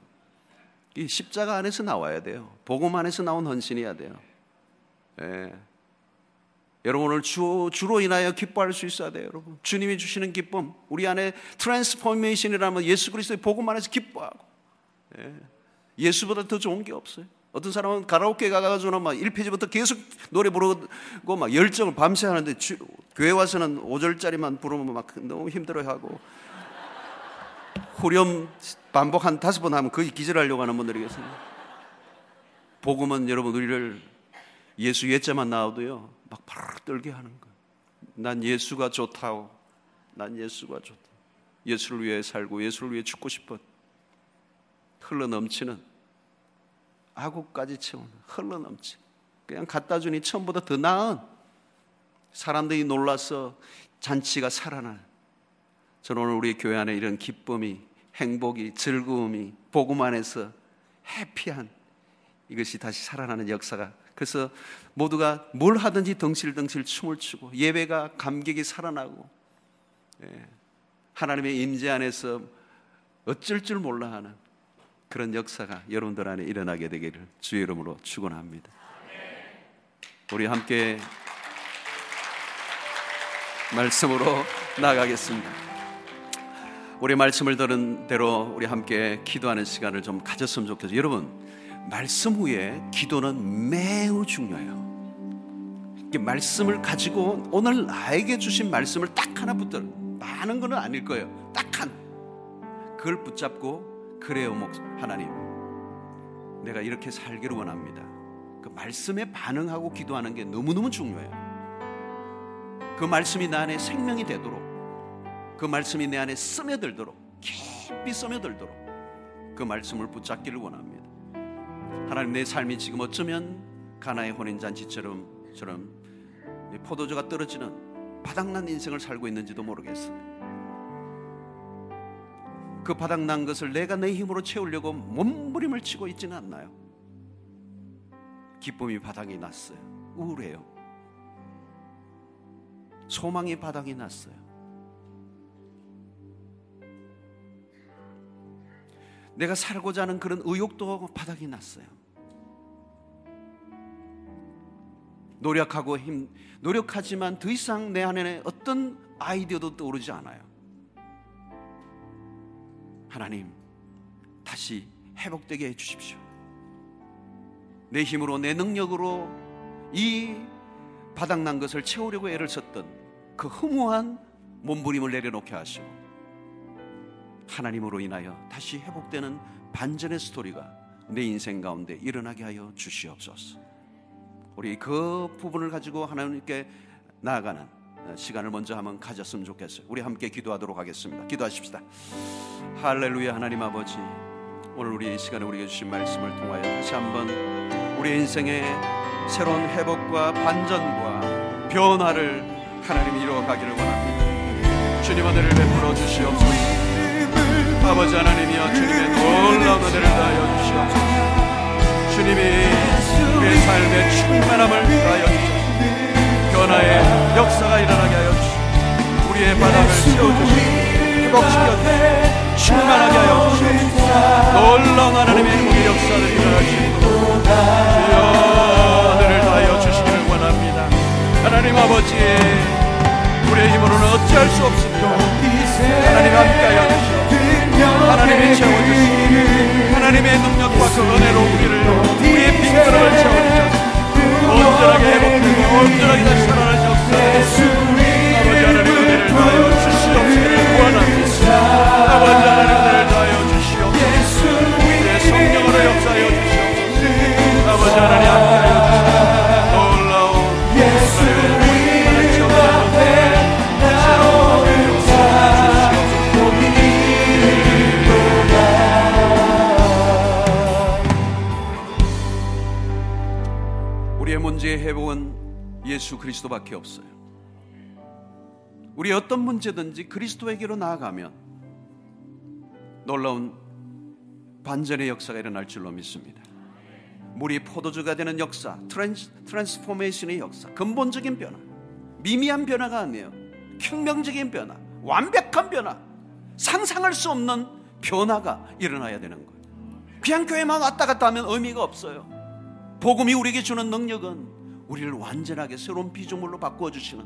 이 십자가 안에서 나와야 돼요. 복음 안에서 나온 헌신이어야 돼요. 예. 여러분 오늘 주, 주로 인하여 기뻐할 수 있어야 돼요, 여러분. 주님이 주시는 기쁨, 우리 안에 transformation이라면 예수 그리스도의 복음 안에서 기뻐하고. 예. 예수보다 더 좋은 게 없어요. 어떤 사람은 가라오케 가가지고는 막 1페이지부터 계속 노래 부르고 막 열정을 밤새 하는데 주, 교회 와서는 5절짜리만 부르면 막 너무 힘들어 하고 후렴 반복 한 다섯 번 하면 거의 기절하려고 하는 분들이 계세요. 복음은 여러분 우리를 예수 예자만 나와도요 막 바로 떨게 하는 거예요. 난 예수가 좋다고. 난 예수가 좋다. 예수를 위해 살고 예수를 위해 죽고 싶어. 흘러 넘치는 아구까지 채우는 흘러 넘치. 그냥 갖다 주니 처음보다 더 나은 사람들이 놀라서 잔치가 살아나. 저는 오늘 우리 교회 안에 이런 기쁨이, 행복이, 즐거움이, 복음 안에서 해피한 이것이 다시 살아나는 역사가 그래서 모두가 뭘 하든지 덩실덩실 춤을 추고 예배가 감격이 살아나고 예, 하나님의 임재 안에서 어쩔 줄 몰라 하는 그런 역사가 여러분들 안에 일어나게 되기를 주의 이름으로 축원합니다. 우리 함께 말씀으로 나가겠습니다. 우리 말씀을 들은 대로 우리 함께 기도하는 시간을 좀 가졌으면 좋겠어요. 여러분, 말씀 후에 기도는 매우 중요해요. 말씀을 가지고 오늘 나에게 주신 말씀을 딱 하나 붙들어. 많은 건 아닐 거예요. 딱 한. 그걸 붙잡고 그래요, 목 하나님. 내가 이렇게 살기를 원합니다. 그 말씀에 반응하고 기도하는 게 너무너무 중요해요. 그 말씀이 내 안에 생명이 되도록 그 말씀이 내 안에 스며들도록 깊이 스며들도록 그 말씀을 붙잡기를 원합니다. 하나님 내 삶이 지금 어쩌면 가나의 혼인잔치처럼 처럼 포도주가 떨어지는 바닥난 인생을 살고 있는지도 모르겠어요. 그 바닥난 것을 내가 내 힘으로 채우려고 몸부림을 치고 있지는 않나요? 기쁨이 바닥이 났어요. 우울해요. 소망이 바닥이 났어요. 내가 살고자 하는 그런 의욕도 바닥이 났어요. 노력하고 힘, 노력하지만 더 이상 내 안에 어떤 아이디어도 떠오르지 않아요. 하나님, 다시 회복되게 해 주십시오. 내 힘으로, 내 능력으로 이 바닥난 것을 채우려고 애를 썼던 그 허무한 몸부림을 내려놓게 하시고, 하나님으로 인하여 다시 회복되는 반전의 스토리가 내 인생 가운데 일어나게 하여 주시옵소서. 우리 그 부분을 가지고 하나님께 나아가는 시간을 먼저 한번 가졌으면 좋겠어요. 우리 함께 기도하도록 하겠습니다. 기도하십시다. 할렐루야 하나님 아버지 오늘 우리 이 시간에 우리에게 주신 말씀을 통하여 다시 한번 우리 인생의 새로운 회복과 반전과 변화를 하나님이 이루어가기를 원합니다. 주님 은혜를 베풀어 주시옵소서. 아버지 하나님이여 주님의 놀라운 은혜를 다하여 주시옵소서. 주님이 우리의 삶의 충만함을 다하여 주소서 변화의 역사가 일어나게 하여 주시고 우리의 바람을 채워주시고 회복시켜 주시고 충만하게 하여 주시고 놀라운 하나님의 우리 역사를 일어나시고 주여 하늘을 다하여 주시기를 원합니다. 하나님 아버지 우리의 힘으로는 어찌할 수 없으며 하나님 함께하여 주시고 하나님이 채워주시고 하나님의 능력과 그 은혜로 우리를 우리의 빈들을 채워주셨습니다 온전하게 회복되고 온전하게 다시 살아나시옵소서. 아버지 하나님 은혜를 더하여 주시옵시기를 구원합니다 아버지 하나님 은혜를 더하여 주시옵소서. 우리의 성령으로 역사하여 주시옵소서. 아버지 하나님 함께하여 행복은 예수 그리스도밖에 없어요. 우리 어떤 문제든지 그리스도에게로 나아가면 놀라운 반전의 역사가 일어날 줄로 믿습니다. 물이 포도주가 되는 역사, trans, transformation의 역사, 근본적인 변화, 미미한 변화가 아니에요. 혁명적인 변화, 완벽한 변화, 상상할 수 없는 변화가 일어나야 되는 거예요. 그냥 교회만 왔다 갔다 하면 의미가 없어요. 복음이 우리에게 주는 능력은 우리를 완전하게 새로운 피조물로 바꾸어 주시는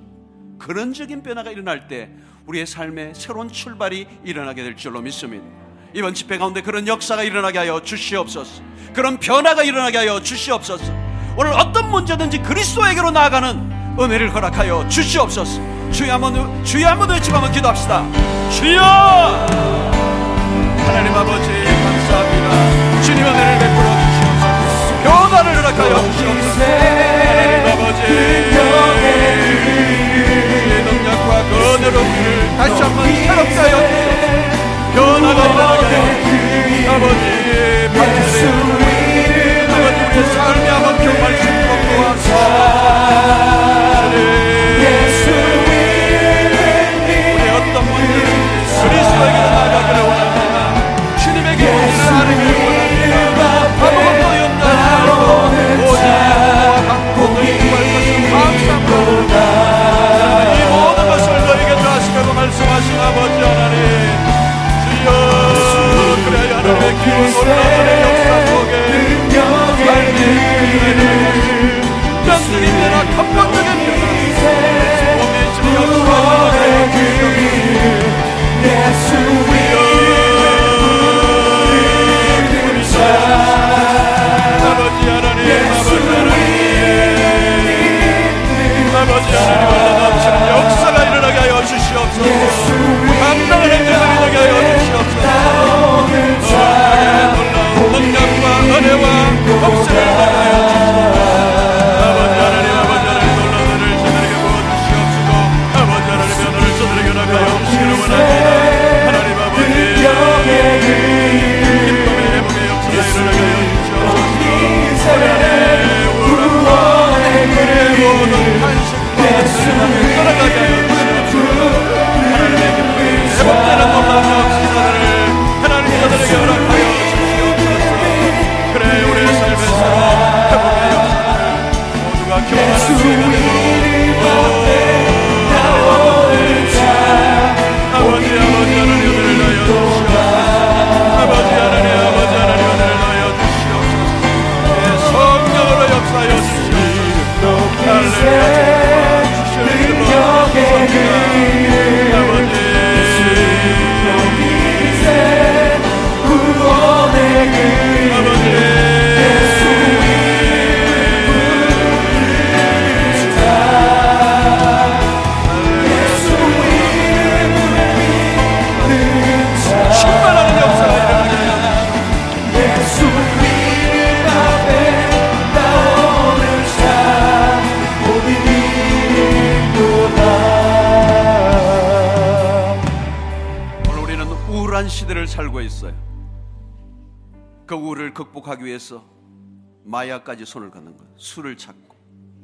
그런적인 변화가 일어날 때 우리의 삶에 새로운 출발이 일어나게 될 줄로 믿습니다. 이번 집회 가운데 그런 역사가 일어나게 하여 주시옵소서. 그런 변화가 일어나게 하여 주시옵소서. 오늘 어떤 문제든지 그리스도에게로 나아가는 은혜를 허락하여 주시옵소서. 주여 한번 주여 한번 외치고 한번 기도합시다. 주여! 하나님 아버지 감사합니다. 주님 은혜를. 주시옵소서. 하나님 아버지 주의 능력과 그 은혜로 다시 한번 새롭게 하여. 변화가 일어나게 아버지 그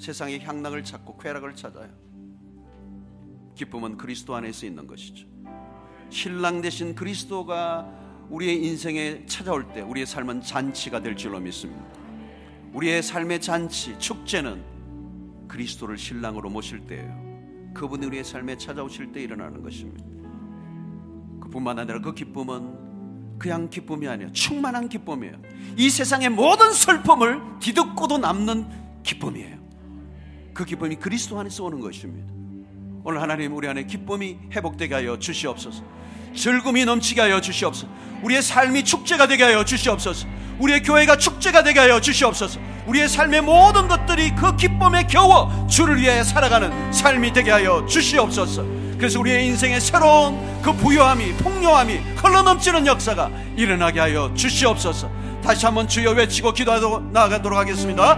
세상의 향락을 찾고 쾌락을 찾아요. 기쁨은 그리스도 안에서 있는 것이죠. 신랑 대신 그리스도가 우리의 인생에 찾아올 때 우리의 삶은 잔치가 될 줄로 믿습니다. 우리의 삶의 잔치, 축제는 그리스도를 신랑으로 모실 때예요. 그분이 우리의 삶에 찾아오실 때 일어나는 것입니다. 그뿐만 아니라 그 기쁨은 그냥 기쁨이 아니에요. 충만한 기쁨이에요. 이 세상의 모든 슬픔을 뒤덮고도 남는 기쁨이에요. 그 기쁨이 그리스도 안에서 오는 것입니다. 오늘 하나님 우리 안에 기쁨이 회복되게 하여 주시옵소서. 즐거움이 넘치게 하여 주시옵소서. 우리의 삶이 축제가 되게 하여 주시옵소서. 우리의 교회가 축제가 되게 하여 주시옵소서. 우리의 삶의 모든 것들이 그 기쁨에 겨워 주를 위해 살아가는 삶이 되게 하여 주시옵소서. 그래서 우리의 인생의 새로운 그 부요함이 풍요함이 흘러넘치는 역사가 일어나게 하여 주시옵소서. 다시 한번 주여 외치고 기도하도록 나아가도록 하겠습니다.